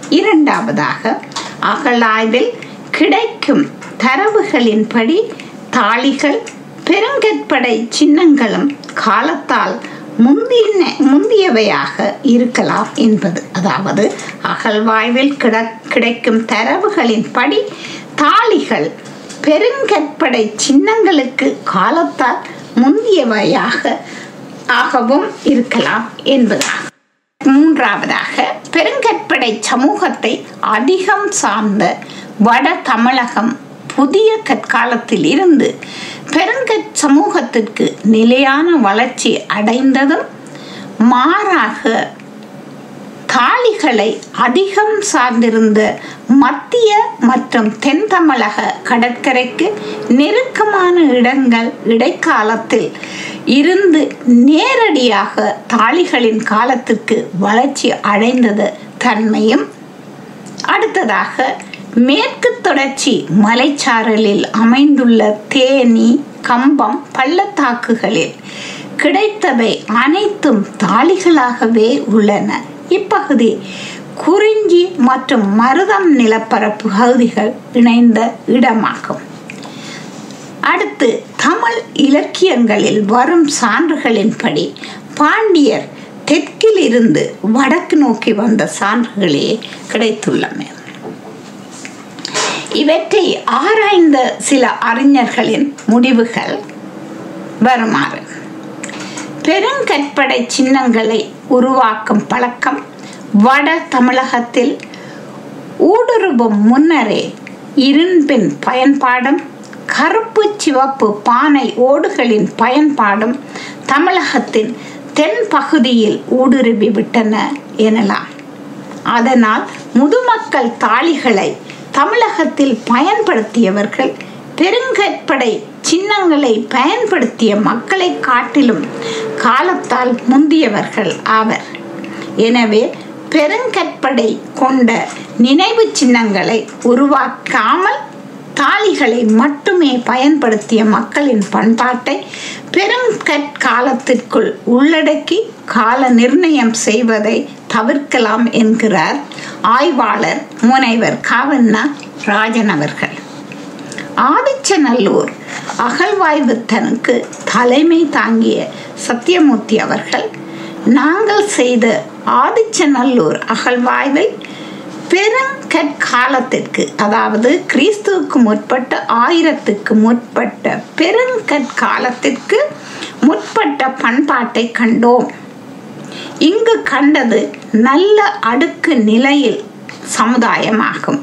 A: இரண்டாவதாக அகழாய்வில் கிடைக்கும் தரவுகளின்படி தாளிகள் பெருங்கற்படை சின்னங்களும் காலத்தால் முந்தின முந்தியவையாக இருக்கலாம் என்பது. அதாவது அகழ்வாய்வில் கிட கிடைக்கும் தரவுகளின் படி தாளிகள் பெருங்கற்படை சின்னங்களுக்கு காலத்தால் முந்தியவையாக ஆகவும் இருக்கலாம் என்பதாகும் மூன்றாவதாக பெருங்கற்படை சமூகத்தை அதிகம் சார்ந்த வட தமிழகம் புதிய கற்காலத்தில் இருந்து பெருங்கற் சமூகத்திற்கு நிலையான வளர்ச்சி அடைந்ததும் மாறாக தாளிகளை அதிகம் சார்ந்திருந்த மத்திய மற்றும் தென் தமிழக கடற்கரைக்கு நெருக்கமான இடங்கள் இடைக்காலத்தில் இருந்து நேரடியாக தாளிகளின் காலத்திற்கு வளர்ச்சி அடைந்தது தன்மையும் அடுத்ததாக மேற்கு தொடர்ச்சி மலைச்சாரலில் அமைந்துள்ள தேனி கம்பம் பள்ளத்தாக்குகளில் கிடைத்தவை அனைத்தும் தாளிகளாகவே உள்ளன. இப்பகுதி குறிஞ்சி மற்றும் மருதம் நிலப்பரப்பு பகுதிகள் இணைந்த இடமாகும். அடுத்து தமிழ் இலக்கியங்களில் வரும் சான்றுகளின்படி பாண்டியர் தெற்கில் இருந்து வடக்கு நோக்கி வந்த சான்றுகளே கிடைத்துள்ளன. இவற்றை ஆராய்ந்த சில அறிஞர்களின் முடிவுகள் வருமாறு. பெருங்கற்படை சின்னங்களை உருவாக்கும் பழக்கம் வட தமிழகத்தில் ஊடுருவும் முன்னரே இரும்பின் பயன்பாடும் கருப்பு சிவப்பு பானை ஓடுகளின் பயன்பாடும் தமிழகத்தின் தென் பகுதியில் ஊடுருவி விட்டன எனலாம். அதனால் முதுமக்கள் தாளிகளை தமிழகத்தில் பயன்படுத்தியவர்கள் பெருங்கற்படை சின்னங்களை பயன்படுத்திய மக்களை காட்டிலும் காலத்தால் முந்தியவர்கள் ஆவர். எனவே பெருங்கற்படை கொண்ட நினைவு சின்னங்களை உருவாக்காமல் தாலிகளை மட்டுமே பயன்படுத்திய மக்களின் பண்பாட்டை பெரும் கற்காலத்திற்குள் உள்ளடக்கி கால நிர்ணயம் செய்வதை தவிர்க்கலாம் என்கிறார் ஆய்வாளர் முனைவர் காவண்ணா ராஜன் அவர்கள். ஆதிச்சநல்லூர் அகழ்வாய்வுத்தனுக்கு தலைமை தாங்கிய சத்தியமூர்த்தி அவர்கள் நாங்கள் செய்த ஆதிச்சநல்லூர் அகழ்வாய்வில் பெருங்கற்காலத்திற்கு அதாவது கிறிஸ்துவுக்கு முற்பட்ட ஆயிரத்துக்கு முற்பட்ட பெருங்கற்காலத்திற்கு முற்பட்ட பண்பாட்டை கண்டோம். இங்கு கண்டது நல்ல அடுக்கு நிலையில் சமுதாயமாகும்.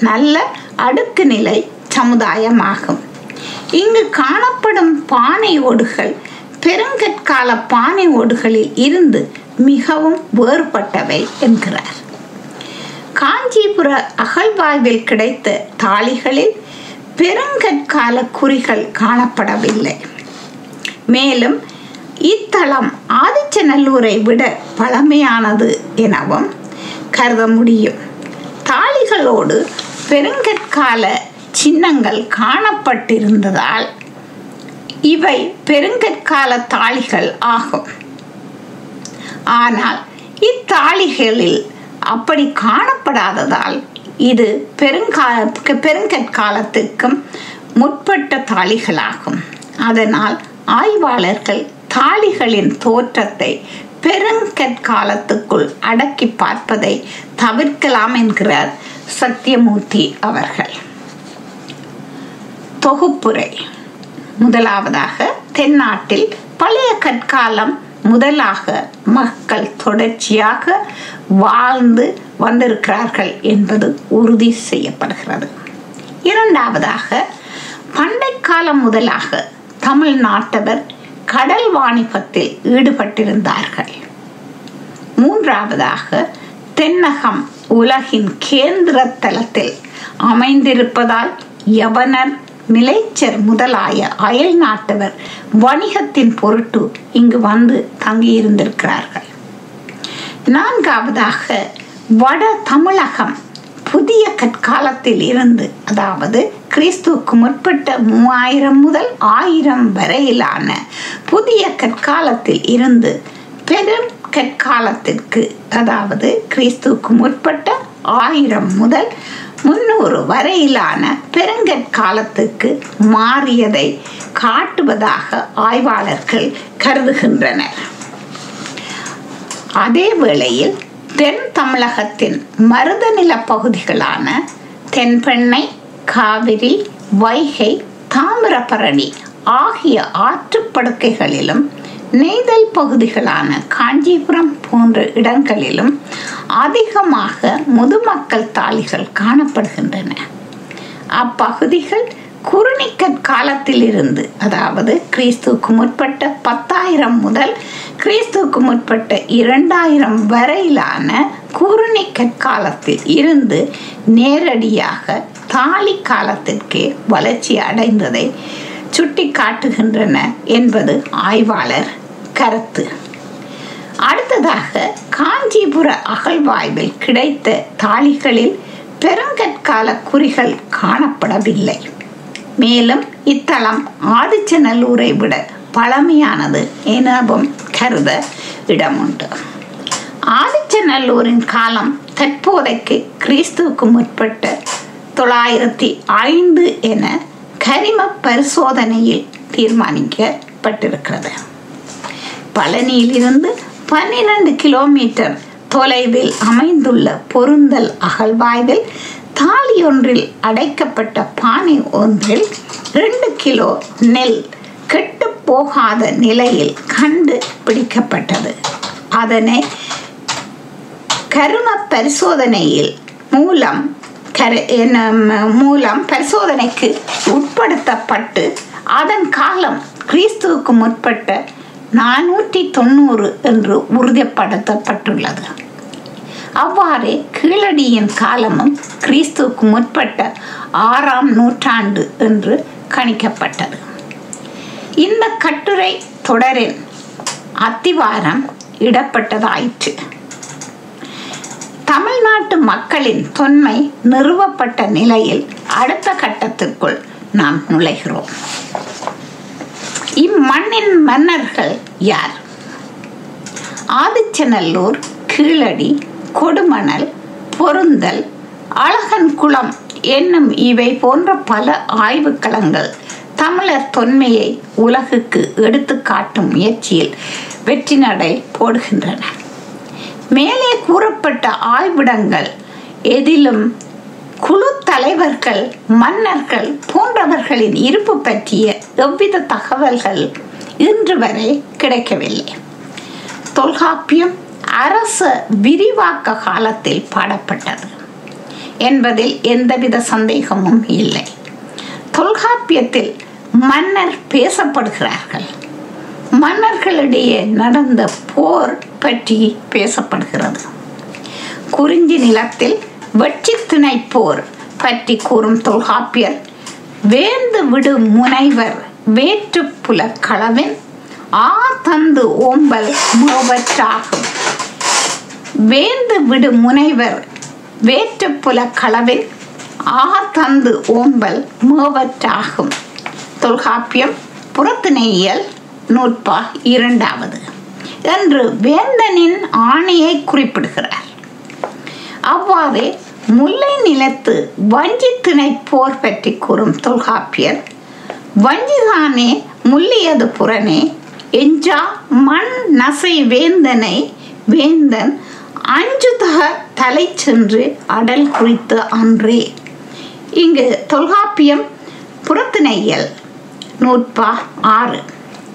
A: நல்ல அடுக்கு நிலை சமுதாயமாகும். இங்கு காணப்படும் பானை ஓடுகள் பெருங்கற்கால பானை ஓடுகளில் இருந்து மிகவும் வேறுபட்டவை என்கிறார். காஞ்சிபுர அகழ்வாய்வில் கிடைத்த தாளிகளில் பெருங்கற்கால குறிகள் காணப்படவில்லை. மேலும் இத்தலம் ஆதிச்சநல்லூரை விட பழமையானது எனவும் கருத முடியும். தாளிகளோடு பெருங்கற்கால சின்னங்கள் காணப்பட்டிருந்ததால் இவை பெருங்கற்கால தாளிகள் ஆகும். ஆனால் இத்தாளிகளில் அப்படி காணப்படாததால் இது பெருங்கால பெருங்கற்காலத்துக்கும் முற்பட்ட தாளிகளாகும். அதனால் ஆய்வாளர்கள் தாளிகளின் தோற்றத்தை பெருங்கற்காலத்துக்குள் அடக்கி பார்ப்பதை தவிர்க்கலாம் என்கிறார் சத்தியமூர்த்தி அவர்கள். தொகுப்புரை. முதலாவதாக தென்னாட்டில் பழைய கற்காலம் முதலாக மக்கள் தொடர்ச்சியாக வாழ்ந்து வந்திருக்கிறார்கள் என்பது உறுதி செய்யப்படுகிறது. இரண்டாவதாக பண்டை காலம் முதலாக தமிழ்நாட்டவர் கடல் வாணிபத்தில் ஈடுபட்டிருந்தார்கள். மூன்றாவதாக தென்னகம் உலகின் கேந்திர தலத்தில் அமைந்திருப்பதால் யவனர் நிலைச்சர் முதலாய அயல் நாட்டவர் வணிகத்தின் பொருட்டு இங்கு வந்து தங்கியிருந்திருக்கிறார்கள். நான்காவதாக வட தமிழகம் புதிய கற்காலத்தில் இருந்து அதாவது கிறிஸ்துவுக்கு முற்பட்ட மூவாயிரம் முதல் ஆயிரம் வரையிலான புதிய கற்காலத்தில் இருந்து பெரும் கற்காலத்திற்கு அதாவது கிறிஸ்துவுக்கு முற்பட்ட ஆயிரம் முதல் முன்னூறு வரையிலான பெருங்கற்காலத்துக்கு மாறியதை காட்டுவதாக ஆய்வாளர்கள் கருதுகின்றனர். அதே வேளையில் தென் தமிழகத்தின் மருத நில பகுதிகளான தென்பெண்ணை காவிரி வைகை தாமிரபரணி ஆகிய ஆற்றுப்படுக்கைகளிலும் நெய்தல் பகுதிகளான காஞ்சிபுரம் போன்ற இடங்களிலும் அதிகமாக முதுமக்கள் தாலிகள் காணப்படுகின்றன. அப்பகுதிகள் குருணிக்கற் காலத்திலிருந்து அதாவது கிறிஸ்துவுக்கு முற்பட்ட பத்தாயிரம் முதல் கிறிஸ்துவுக்கு முற்பட்ட இரண்டாயிரம் வரையிலான குருணிக்கற் காலத்தில் இருந்து நேரடியாக தாலி காலத்திற்கே வளர்ச்சி அடைந்ததை சுட்டி காட்டுகின்றன என்பது ஆய்வாளர் கருத்து. அடுத்ததாக காஞ்சிபுர அகழ்வாய்வில் கிடைத்த தாளிகளில் பெருங்கற்கால குறிகள் காணப்படவில்லை. மேலும் இத்தலம் ஆதிச்சநல்லூரை விட பழமையானது எனவும் கருத இடமுண்டு. ஆதிச்சநல்லூரின் காலம் தற்போதைக்கு கிறிஸ்துவுக்கு முற்பட்ட தொள்ளாயிரத்தி ஐந்து என கரிம பரிசோதனையில் தீர்மானிக்கப்பட்டிருக்கிறது. பழனியிலிருந்து பன்னிரண்டு கிலோமீட்டர் தொலைவில் அமைந்துள்ள பொருந்தல் அகழ்வாய்வில் தாலி ஒன்றில் அடைக்கப்பட்ட பானை ஒன்றில் ரெண்டு கிலோ நெல் கெட்டு போகாத நிலையில் கண்டு பிடிக்கப்பட்டது. அதனை கரும பரிசோதனையில் மூலம் கரு மூலம் பரிசோதனைக்கு உட்படுத்தப்பட்டு அதன் காலம் கிறிஸ்துவுக்கு முற்பட்ட நானூற்றி தொண்ணூறு என்று உறுதிப்படுத்தப்பட்டுள்ளது. அவ்வாறே கீழடியின் காலமும் கிறிஸ்துவுக்கு முற்பட்ட ஆறாம் நூற்றாண்டு என்று கணிக்கப்பட்டது. இந்த கட்டுரை தொடரின் அத்திவாரம் இடப்பட்டதாயிற்று. தமிழ்நாட்டு மக்களின் தொன்மை நிறுவப்பட்ட நிலையில் அடுத்த கட்டத்திற்குள் நாம் நுழைகிறோம். இம்மண்ணின் மன்னர்கள் யார்? ஆதிச்சநல்லூர் கீழடி கொடுமணல் பொருந்தல் அழகன்குளம் என்னும் இவை போன்ற பல ஆய்வுக்களங்கள் தமிழர் தொன்மையை உலகுக்கு எடுத்து காட்டும் முயற்சியில் வெற்றி நடை போடுகின்றன. மேலே கூறப்பட்ட ஆய்விடங்கள் எதிலும் குழு தலைவர்கள் மன்னர்கள் போன்றவர்களின் இருப்பு பற்றிய எவ்வித தகவல்கள் இன்று வரை கிடைக்கவில்லை. தொல்காப்பியம் அரச விரிவாக்க காலத்தில் பாடப்பட்டது என்பதில் எந்தவித சந்தேகமும் இல்லை. தொல்காப்பியத்தில் மன்னர் பேசப்படுகிறார்கள். மன்னர்களிடையே நடந்த போர் பற்றி பேசப்படுகிறது. குறிஞ்சி நிலத்தில் வெற்றி திணைப்போர் போர் பற்றி கூறும் தொல்காப்பியர் வேந்து விடு முனைவர் வேற்று புல களவின் ஆ தந்து ஓம்பல் முகவற்றாகும் வேந்து விடு முனைவர் வேற்று புல களவின் ஆ தந்து ஓம்பல் முகவற்றாகும் தொல்காப்பியம் புறத்திணையியல் நூற்பா இரண்டாவது. என்று வேந்தனின் ஆணையை குறிப்பிடுகிறார். அவ்வாறு முல்லை நிலத்து வஞ்சி திணை போர் பற்றி கூறும் தொல்காப்பியர் வஞ்சிதானே முல்லியது புறனே எஞ்சா மண் நசை வேந்தனை வேந்தன் அஞ்சுதக தலை சென்று அடல் குறித்து அன்றே இங்கு தொல்காப்பியம் புறத்திணையல் நூற்பா ஆறு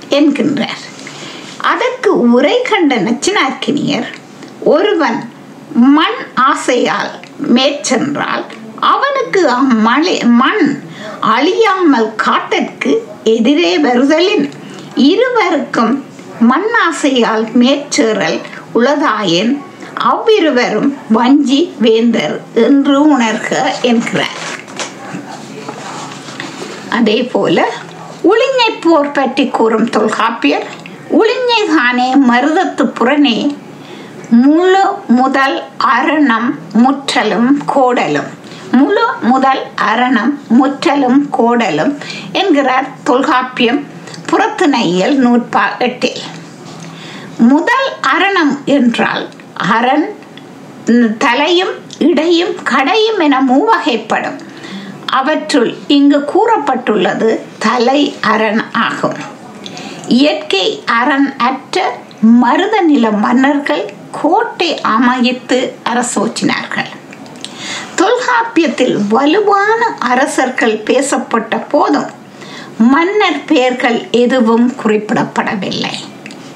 A: என்கின்றார். அதற்கு உரை கண்ட நச்சினார்க்கினியர் ஒருவன் மண் ஆசையால் மேற்சென்றால் அவனுக்கு அம்மலை மண் அழியாமல் காட்டிற்கு எதிரே வருதலின். இருவருக்கும் மண் ஆசையால் மேற்சேறல் உளதாயின். அவ்விருவரும் வஞ்சி வேந்தர் என்று உணர்க என்கிறார். அதே போல உளிஞை போர் பற்றி கூறும் தொல்காப்பியர் உளிஞை தானே மருதத்து புறனே முழு முதல் அரணம் முற்றலும் கோடலும். முழு முதல் அரணம் முற்றலும் கோடலும் என்கிறார் தொல்காப்பியம் புறத்துணையில் நூற்பா எட்டில். முதல் அரணம் என்றால் அரண் தலையும் இடையும் கடையும் என மூவகைப்படும். அவற்றுள் இங்கு கூறப்பட்டுள்ளது தலை அரண் ஆகும். இயற்கை அரண் அற்ற மருத நில மன்னர்கள் கோட்டை அமைத்து அரசோச்சினார்கள். தொல்காப்பியத்தில் வலுவான அரசர்கள் பேசப்பட்ட போதும் மன்னர் பெயர்கள் எதுவும் குறிப்பிடப்படவில்லை.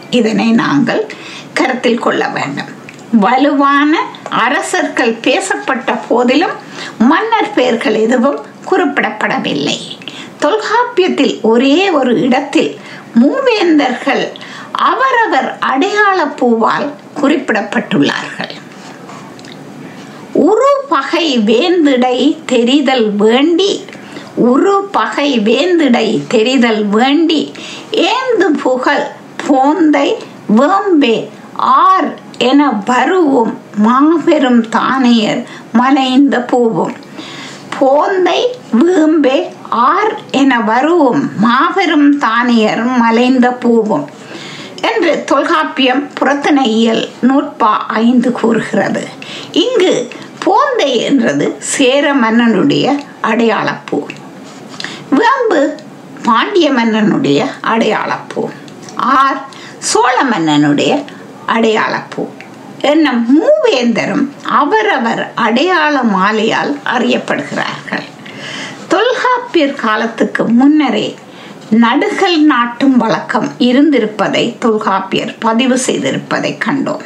A: இதனை நாங்கள் கருத்தில் கொள்ள வேண்டும். வலுவான அரசர்கள் பேசப்பட்ட போதிலும் மன்னர் பெயர்கள் எதுவும் குறிப்பிடப்படவில்லை. தொல்காப்பியத்தில் ஒரே ஒரு இடத்தில் மூவேந்தர்கள் அவரவர் அடையாள பூவால் குறிப்பிடப்பட்டுள்ளார்கள். உரு பகை வேந்திடை தெரிதல் வேண்டி உரு பகை வேந்திடை தெரிதல் வேண்டி ஏந்து புகழ் போந்தை வேம்பே ஆர் என வருவும் மாபெரும் தானியர் மலைந்த பூவும். போந்தை வேம்பே ஆர் என வருவும் மாபெரும் தானியர் மலைந்த பூவும். என்று தொல்காப்பியம் புறத்திணையியல் நூற்பா ஐந்து கூறுகிறது. இங்கு போந்தை என்றது சேர மன்னனுடைய அடையாளப்பூ. வேம்பு பாண்டிய மன்னனுடைய அடையாளப்பூ. ஆர் சோழ மன்னனுடைய அடையாளப்பூ. என்ன மூவேந்தரும் அவரவர் அடையாள மாலையால் அறியப்படுகிறார்கள். தொல்காப்பியர் காலத்துக்கு முன்னரே நடுகள் நாட்டும் வழக்கம். இருந்திருப்பதை தொல்காப்பியர் பதிவு செய்திருப்பதை கண்டோம்.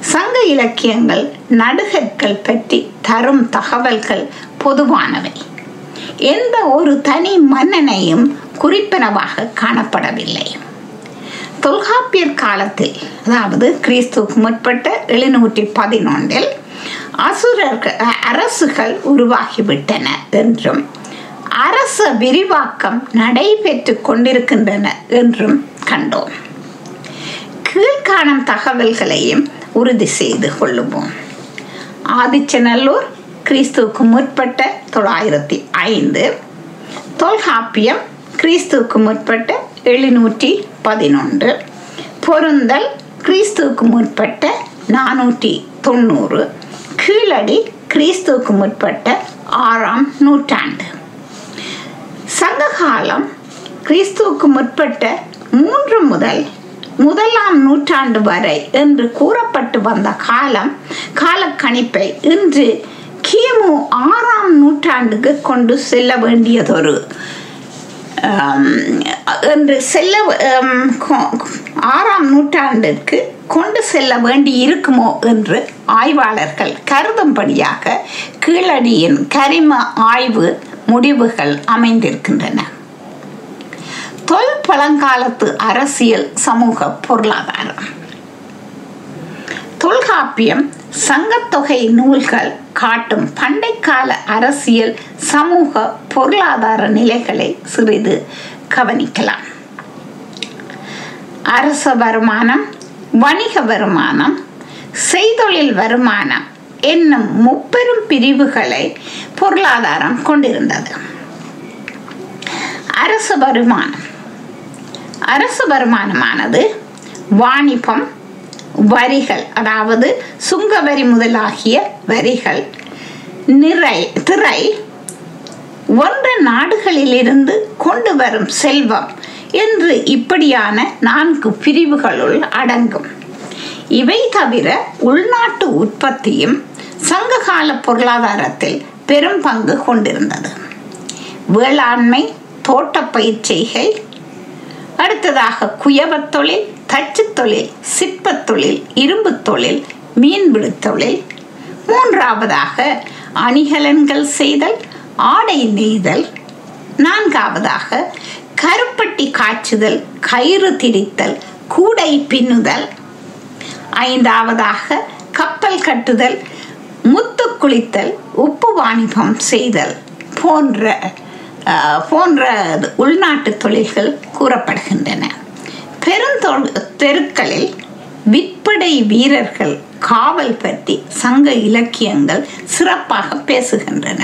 A: சங்க இலக்கியங்கள் நடுகற்கள் பற்றி தரும் தகவல்கள் பொதுவானவை. எந்த ஒரு தனி மன்னனையும் குறிப்பினவாக காணப்படவில்லை. தொல்காப்பியர் காலத்தில் அதாவது கிறிஸ்துக்கு முற்பட்ட எழுநூற்றி பதினொன்றில் அசுரர்கள் அரசுகள் உருவாகிவிட்டன என்றும் அரச விரிவாக்கம் நடைபெற்று கொண்டிருக்கின்றன என்றும் கண்டோம். கீழ்காணும் தகவல்களையும் உறுதி செய்து கொள்ளுவோம். ஆதிச்சநல்லூர் கிறிஸ்துவுக்கு முற்பட்ட தொள்ளாயிரத்தி ஐந்து. தொல்காப்பியம் கிறிஸ்துவுக்கு முற்பட்ட எழுநூற்றி பதினொன்று. பொருந்தல் கிறிஸ்துவுக்கு முற்பட்ட நானூற்றி தொண்ணூறு. கீழடி கிறிஸ்துவுக்கு முற்பட்ட ஆறாம் நூற்றாண்டு. சங்ககாலம் கிறிஸ்துவுக்கு முற்பட்ட மூன்று முதல் முதலாம் நூற்றாண்டு வரை என்று கூறப்பட்டு வந்த காலம் காலக்கணிப்பை இன்று கிமு ஆறாம் நூற்றாண்டுக்கு கொண்டு செல்ல வேண்டியதொரு என்று செல்ல ஆறாம் நூற்றாண்டிற்கு கொண்டு செல்ல வேண்டி இருக்குமோ என்று ஆய்வாளர்கள் கருதும்படியாக கீழடியின் கரிம ஆய்வு முடிவுகள் அமைந்திருக்கின்றன. தொல் பழங்காலத்து அரசியல் சமூக பொருளாதாரம். தொல்காப்பியம் சங்கத்தொகை நூல்கள் காட்டும் பண்டைக்கால அரசியல் சமூக பொருளாதார நிலைகளை சிறிது கவனிக்கலாம். அரச வருமானம் வணிக வருமானம் செய்தொழில் வருமானம் என்னும் முப்பெரும் பிரிவுகளை பொருளாதாரம் கொண்டிருந்தது. அரசு வருமானம். அரசு வருமானமானது வாணிபம் வரிகள் அதாவது சுங்க வரி முதலாகிய வரிகள் நிறை திரை ஒன்ற நாடுகளிலிருந்து கொண்டு வரும் செல்வம் என்று இப்படியான நான்கு பிரிவுகளுள் அடங்கும். இவை தவிர உள்நாட்டு உற்பத்தியும் சங்ககால பொருளாதாரத்தில் பெரும் பங்கு கொண்டிருந்தது. வேளாண்மை தோட்ட பயிற்சிகள் அடுத்ததாக குயவத் தொழில் தச்சு தொழில் சிற்பத் தொழில் இரும்பு தொழில் மீன்பிடி தொழில். மூன்றாவதாக அணிகலன்கள் செய்தல் ஆடை நெய்தல். நான்காவதாக கருப்பட்டி காய்ச்சுதல் கயிறு திரித்தல் கூடை பின்னுதல். ஐந்தாவதாக கப்பல் கட்டுதல் முத்து குளித்தல் உப்பு வாணிபம் செய்தல் போன்ற போன்ற உள்நாட்டு தொழில்கள் கூறப்படுகின்றன. பெருந்தொ தெருக்களில் விற்படை வீரர்கள் காவல் பற்றி சங்க இலக்கியங்கள் சிறப்பாக பேசுகின்றன.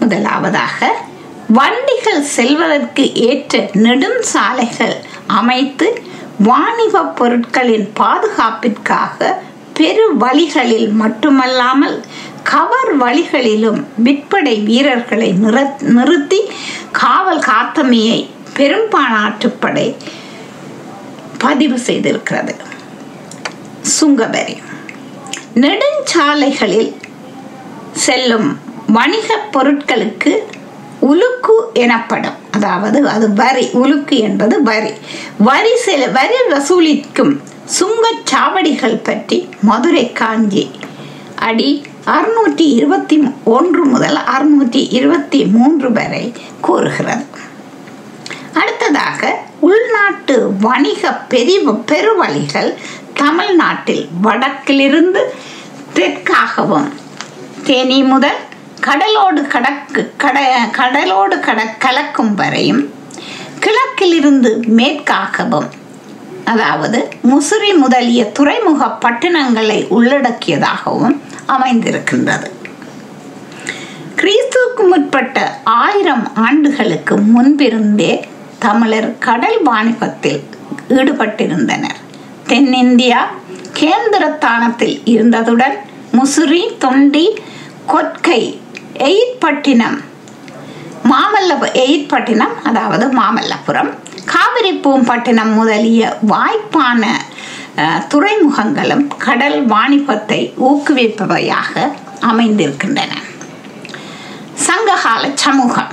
A: முதலாவதாக வண்டிகள் செல்வதற்கு ஏற்ற நெடும் சாலைகள் அமைத்து வாணிப பொருட்களின் பாதுகாப்பிற்காக பெரு வழிகளில் மட்டுமல்லாமல் கவர் வழிகளிலும் விற்படை வீரர்களை நிறுத்தி காவல் காத்தமையை பெரும்பாலாற்றுப்படை பதிவு செய்திருக்கிறது. சுங்கவரி. நெடுஞ்சாலைகளில் செல்லும் வணிக பொருட்களுக்கு உலுக்கு எனப்படும். அதாவது அது வரி உலுக்கு என்பது வரி. வரி செல வரி வசூலிக்கும் சுங்கச்சாவடிகள் பற்றி மதுரை காஞ்சி அடி அறுநூற்றி இருபத்தி ஒன்று முதல் அறுநூற்றி இருபத்தி மூன்று வரை கூறுகிறது. அடுத்ததாக உள்நாட்டு வணிக பெரிவு பெருவழிகள் தமிழ்நாட்டில் வடக்கிலிருந்து தெற்காகவும் தேனி முதல் கடலோடு கடக்கு கட கடலோடு கட கலக்கும் வரையும் கிழக்கிலிருந்து மேற்காகவும் அதாவது முசிறி முதலிய துறைமுக பட்டணங்களை உள்ளடக்கியதாகவும் அமைந்திருக்கின்றது. கிறிஸ்துவுக்கு முற்பட்ட ஆயிரம் ஆண்டுகளுக்கு முன்பிருந்தே தமிழர் கடல் வாணிபத்தில் ஈடுபட்டிருந்தனர். தென்னிந்தியா கேந்திரத்தானத்தில் இருந்ததுடன் முசிறி தொண்டி கொற்கை எயிற்பட்டினம் மாமல்ல எயிட்பட்டினம் அதாவது மாமல்லபுரம். காவிரி பூம்பட்டினம் முதலிய வாய்ப்பான துறைமுகங்களும் கடல் வாணிபத்தை ஊக்குவிப்பவையாக அமைந்திருக்கின்றன. சங்ககால சமூகம்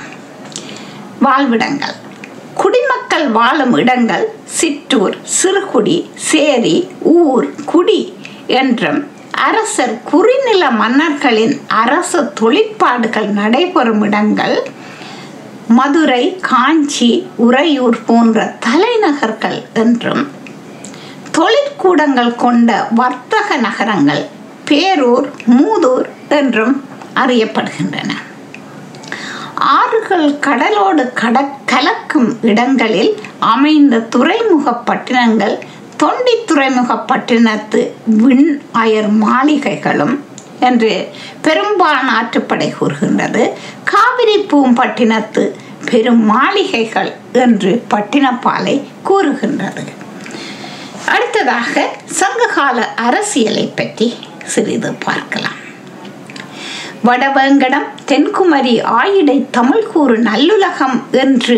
A: வாழ்விடங்கள். குடிமக்கள் வாழும் இடங்கள் சிற்றூர் சிறுகுடி சேரி ஊர் குடி என்றும் அரசர் குறிநில மன்னர்களின் அரச தொழிற்பாடுகள் நடைபெறும் இடங்கள் மதுரை காஞ்சி உறையூர் போன்ற தலைநகர்கள் என்றும் தொழிற்கூடங்கள் கொண்ட வர்த்தக நகரங்கள் பேரூர் மூதூர் என்றும் அறியப்படுகின்றன. ஆறுகள் கடலோடு கட கலக்கும் இடங்களில் அமைந்த துறைமுக பட்டினங்கள் தொண்டி துறைமுக பட்டினத்து விண் அயர் மாளிகைகளும் என்று பெரும்பாலான ஆற்றுப்படை கூறுகின்றது. காவிரி பூம்பட்டினத்து பெரும் மாளிகைகள் என்று பட்டினப்பாலை கூறுகின்றது. அடுத்ததாக சங்ககால அரசியலை பற்றி சிறிது பார்க்கலாம். வடவேங்கடம் தென்குமரி ஆயிடை தமிழ் கூறு நல்லுலகம் என்று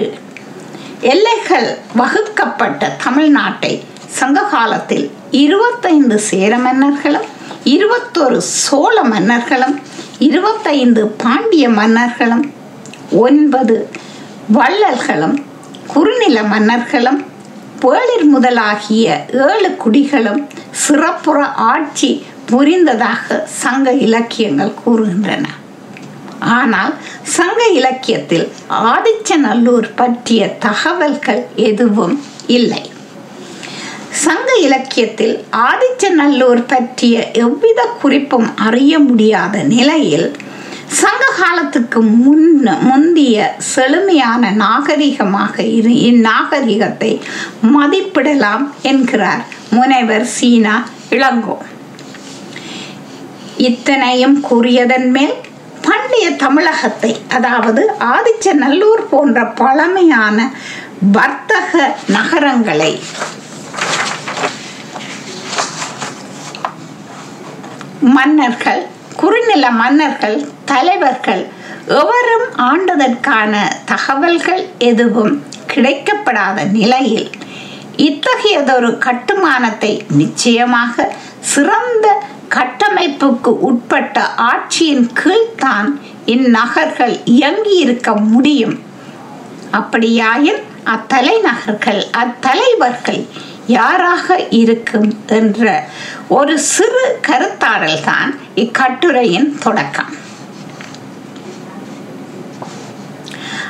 A: எல்லைகள் வகுக்கப்பட்ட தமிழ்நாட்டை சங்க காலத்தில் இருபத்தைந்து சேர மன்னர்களும் இருபத்தொரு சோழ மன்னர்களும் இருபத்தைந்து பாண்டிய மன்னர்களும் ஒன்பது வள்ளல்களும் குறுநில மன்னர்களும் பேளிர் முதலாகிய ஏழு குடிகளும் சிறப்புற ஆட்சி புரிந்ததாக சங்க இலக்கியங்கள் கூறுகின்றன. ஆனால் சங்க இலக்கியத்தில் ஆதிச்சநல்லூர் பற்றிய தகவல்கள் எதுவும் இல்லை. சங்க இலக்கியத்தில் ஆதிச்சநல்லூர் பற்றிய எவ்வித குறிப்பும் அறிய முடியாத நிலையில் சங்க காலத்துக்கு முன் முந்திய செழுமையான நாகரிகமாக இரு இந்நாகரிகத்தை மதிப்பிடலாம் என்கிறார் முனைவர் சீனா இளங்கோ. இத்தனையும் கூறியதன் மேல் பண்டைய தமிழகத்தை அதாவது ஆதிச்சநல்லூர் போன்ற பழமையான வர்த்தக நகரங்களை மன்னர்கள் குறுநில மன்னர்கள் தலைவர்கள் எவரும் ஆண்டதற்கான தகவல்கள் எதுவும் கிடைக்கப்படாத நிலையில் இத்தகையதொரு கட்டுமானத்தை நிச்சயமாக சிறந்த கட்டமைப்புக்கு உட்பட்ட ஆட்சியின் கீழ்தான் இந்நகர்கள் இயங்கியிருக்க முடியும். அப்படியாயின் அத்தலைநகர்கள் அத்தலைவர்கள் யாராக இருக்கும் என்ற ஒரு சிறு கருத்தாடல் தான் இக்கட்டுரையின் தொடக்கம்.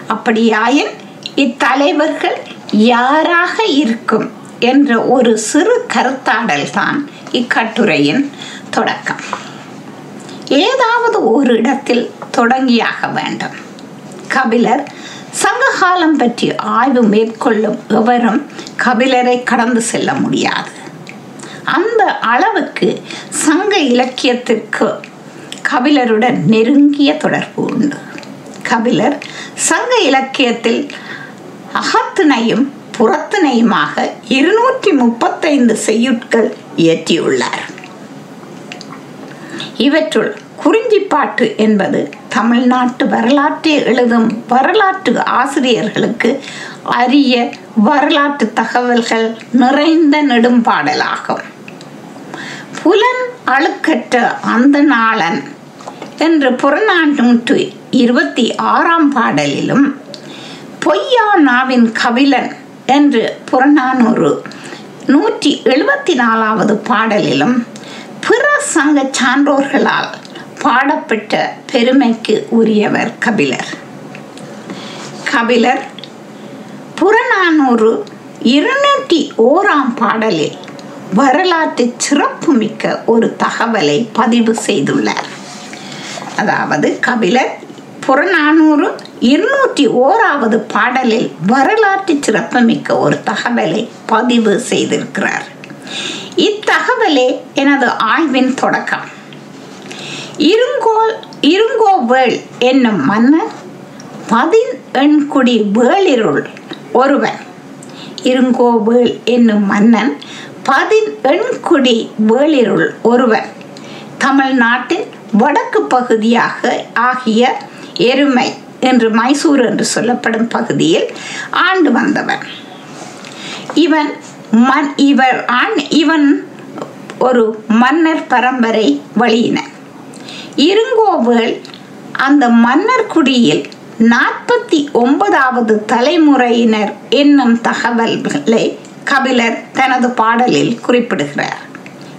A: அப்படியாயின் இத்தலைவர்கள் யாராக இருக்கும் என்ற ஒரு சிறு கருத்தாடல் தான் இக்கட்டுரையின் தொடக்கம். ஏதாவது ஒரு இடத்தில் தொடங்கியாக வேண்டும். கபிலர் சங்ககாலம் பற்றி ஆய்வு மேற்கொள்ளும் எவரும் கபிலரை கடந்து செல்ல முடியாது. அந்த அளவுக்கு சங்க இலக்கியத்திற்கு கபிலருடன் நெருங்கிய தொடர்பு உண்டு. கபிலர் சங்க இலக்கியத்தில் அகத்தினையும் புறத்தினையுமாக இருநூற்றி முப்பத்தைந்து செய்யுட்கள் இயற்றியுள்ளார். இவற்றுள் குறிஞ்சிப்பாட்டு என்பது தமிழ்நாட்டு வரலாற்றை எழுதும் வரலாற்று ஆசிரியர்களுக்கு அரிய வரலாற்று தகவல்கள் நிறைந்த நெடும்பாடலாகும். புலன் அழுக்கற்ற அந்த நாளன் என்று புறநானூற்று இருபத்தி ஆறாம் பாடலிலும் பொய்யா நாவின் கவிலன் என்று புறநானூறு நூற்றி எழுபத்தி நாலாவது பாடலிலும் பிற சங்க சான்றோர்களால் பாடப்பட்ட பெருமைக்கு உரியவர் கபிலர். கபிலர் புறநானூறு இருநூற்றி ஓராம் பாடலில் வரலாற்று சிறப்புமிக்க ஒரு தகவலை பதிவு செய்துள்ளார். அதாவது கபிலர் புறநானூறு இருநூற்றி ஓராவது பாடலில் வரலாற்று சிறப்புமிக்க ஒரு தகவலை பதிவு செய்திருக்கிறார். இத்தகவலே எனது ஆய்வின் தொடக்கம். இருங்கோல் இருங்கோவேள் என்னும் மன்னன் பதின் எண்குடி வேளிருள் ஒருவன். இருங்கோவேள் என்னும் மன்னன் பதின் எண்குடி வேளிருள் ஒருவன். தமிழ்நாட்டின் வடக்கு பகுதியாக ஆகிய எருமை என்று மைசூர் என்று சொல்லப்படும் பகுதியில் ஆண்டு வந்தவன். இவன் மன் இவர் ஆண் இவன் ஒரு மன்னர் பரம்பரை வழியினர். இருங்கோவேள் அந்த மன்னர் குடியில் நாற்பத்தி ஒன்பதாவது தலைமுறையினர் என்னும் தகவல்களை கபிலர் தனது பாடலில் குறிப்பிடுகிறார்.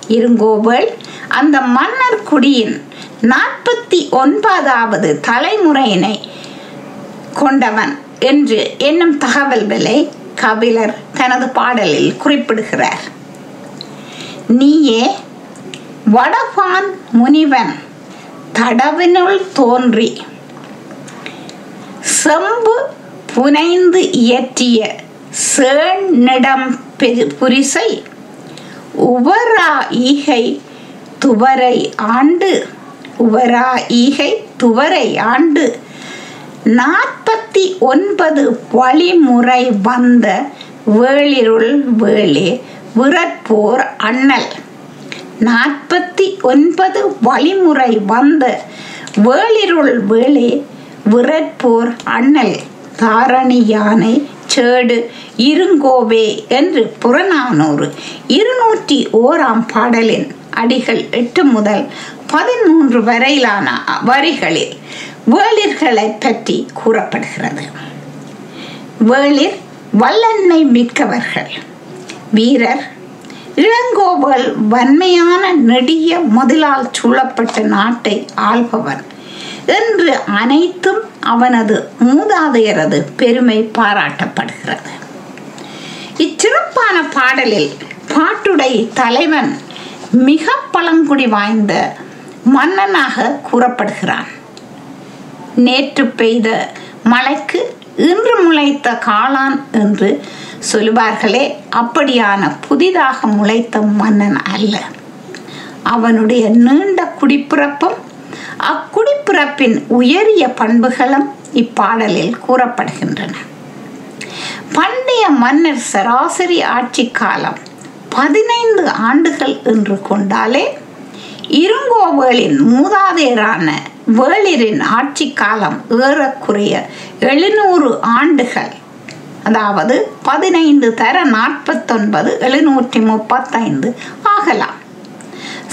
A: இருங்கோவேள் அந்த மன்னர் குடியின் நாற்பத்தி ஒன்பதாவது தலைமுறையினை கொண்டவன் என்று என்னும் தகவல்களை கபிலர் தனது பாடலில் குறிப்பிடுகிறார். நீயே வடபான் முனிவன் தடவினுள் தோன்றி செம்பு புனைந்து இயற்றிய சேண்ணிடம் புரிசை உவரா ஈகை துவரை ஆண்டு உவரா ஈகை துவரை ஆண்டு. நாற்பத்தி ஒன்பது வழிமுறை வந்த வேளிருள் வேளே விரற்போர் அண்ணல். நாற்பத்தி ஒன்பது வழிமுறை வந்த வேளிருள் வேளே விரற்போர் அண்ணல் தாரணி யானை சேடு இருங்கோவே என்று புறநானூறு. இருநூற்றி ஓராம் பாடலின் அடிகள் எட்டு முதல் பதிமூன்று வரையிலான வரிகளில் வேளிர்களை பற்றி கூறப்படுகிறது. வேளிர் வல்லன்மை மிக்கவர்கள். வீரர் இளங்கோவல் வன்மையான நெடிய முதலால் சூழப்பட்ட நாட்டை ஆள்பவன். என்று அனைத்தும் அவனது மூதாதையரது பெருமை பாராட்டப்படுகிறது. இச்சிறப்பான பாடலில் பாட்டுடை தலைவன் மிக பழங்குடி வாய்ந்த மன்னனாக கூறப்படுகிறான். நேற்று பெய்த மழைக்கு இன்று முளைத்த காளான் என்று சொல்லுவார்களே அப்படியான புதிதாக முளைத்த மன்னன் அல்ல. அவனுடைய நீண்ட குடிப்பிறப்பும் அக்குடிப்பிறப்பின் உயரிய பண்புகளும் இப்பாடலில் கூறப்படுகின்றன. பண்டைய மன்னர் சராசரி ஆட்சி காலம் பதினைந்து ஆண்டுகள் என்று கொண்டாலே இருங்கோவேளின் மூதாதையரான வேளிரின் ஆட்சி காலம் ஏறக்குறைய எழுநூறு ஆண்டுகள். அதாவது பதினைந்து தர நாற்பத்தொன்பது எழுநூற்றி முப்பத்தைந்து ஆகலாம்.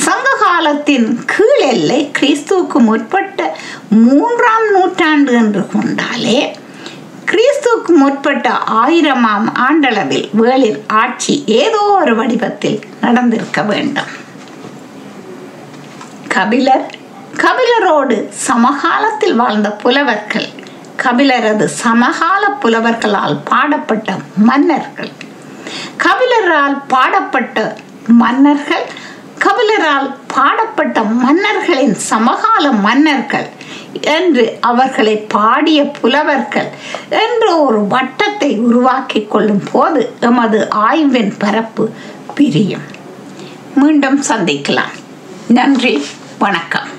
A: சங்க காலத்தின் கீழ் எல்லை கிறிஸ்துவுக்கு முற்பட்ட மூன்றாம் நூற்றாண்டு என்று கொண்டாலே கிறிஸ்துவுக்கு முற்பட்ட ஆயிரமாம் ஆண்டளவில் வேளிர் ஆட்சி ஏதோ ஒரு வடிவத்தில் நடந்திருக்க வேண்டும். கபிலர் கபிலரோடு சமகாலத்தில் வாழ்ந்த புலவர்கள் கபிலரது சமகால புலவர்களால் பாடப்பட்ட மன்னர்கள். கபிலரால் பாடப்பட்ட மன்னர்கள் கபிலரால் பாடப்பட்ட மன்னர்களின் சமகால மன்னர்கள் என்று அவர்களை பாடிய புலவர்கள் என்று ஒரு வட்டத்தை உருவாக்கி கொள்ளும் போது எமது ஆய்வின் பரப்பு பிரியும். மீண்டும் சந்திக்கலாம். நன்றி வணக்கம்.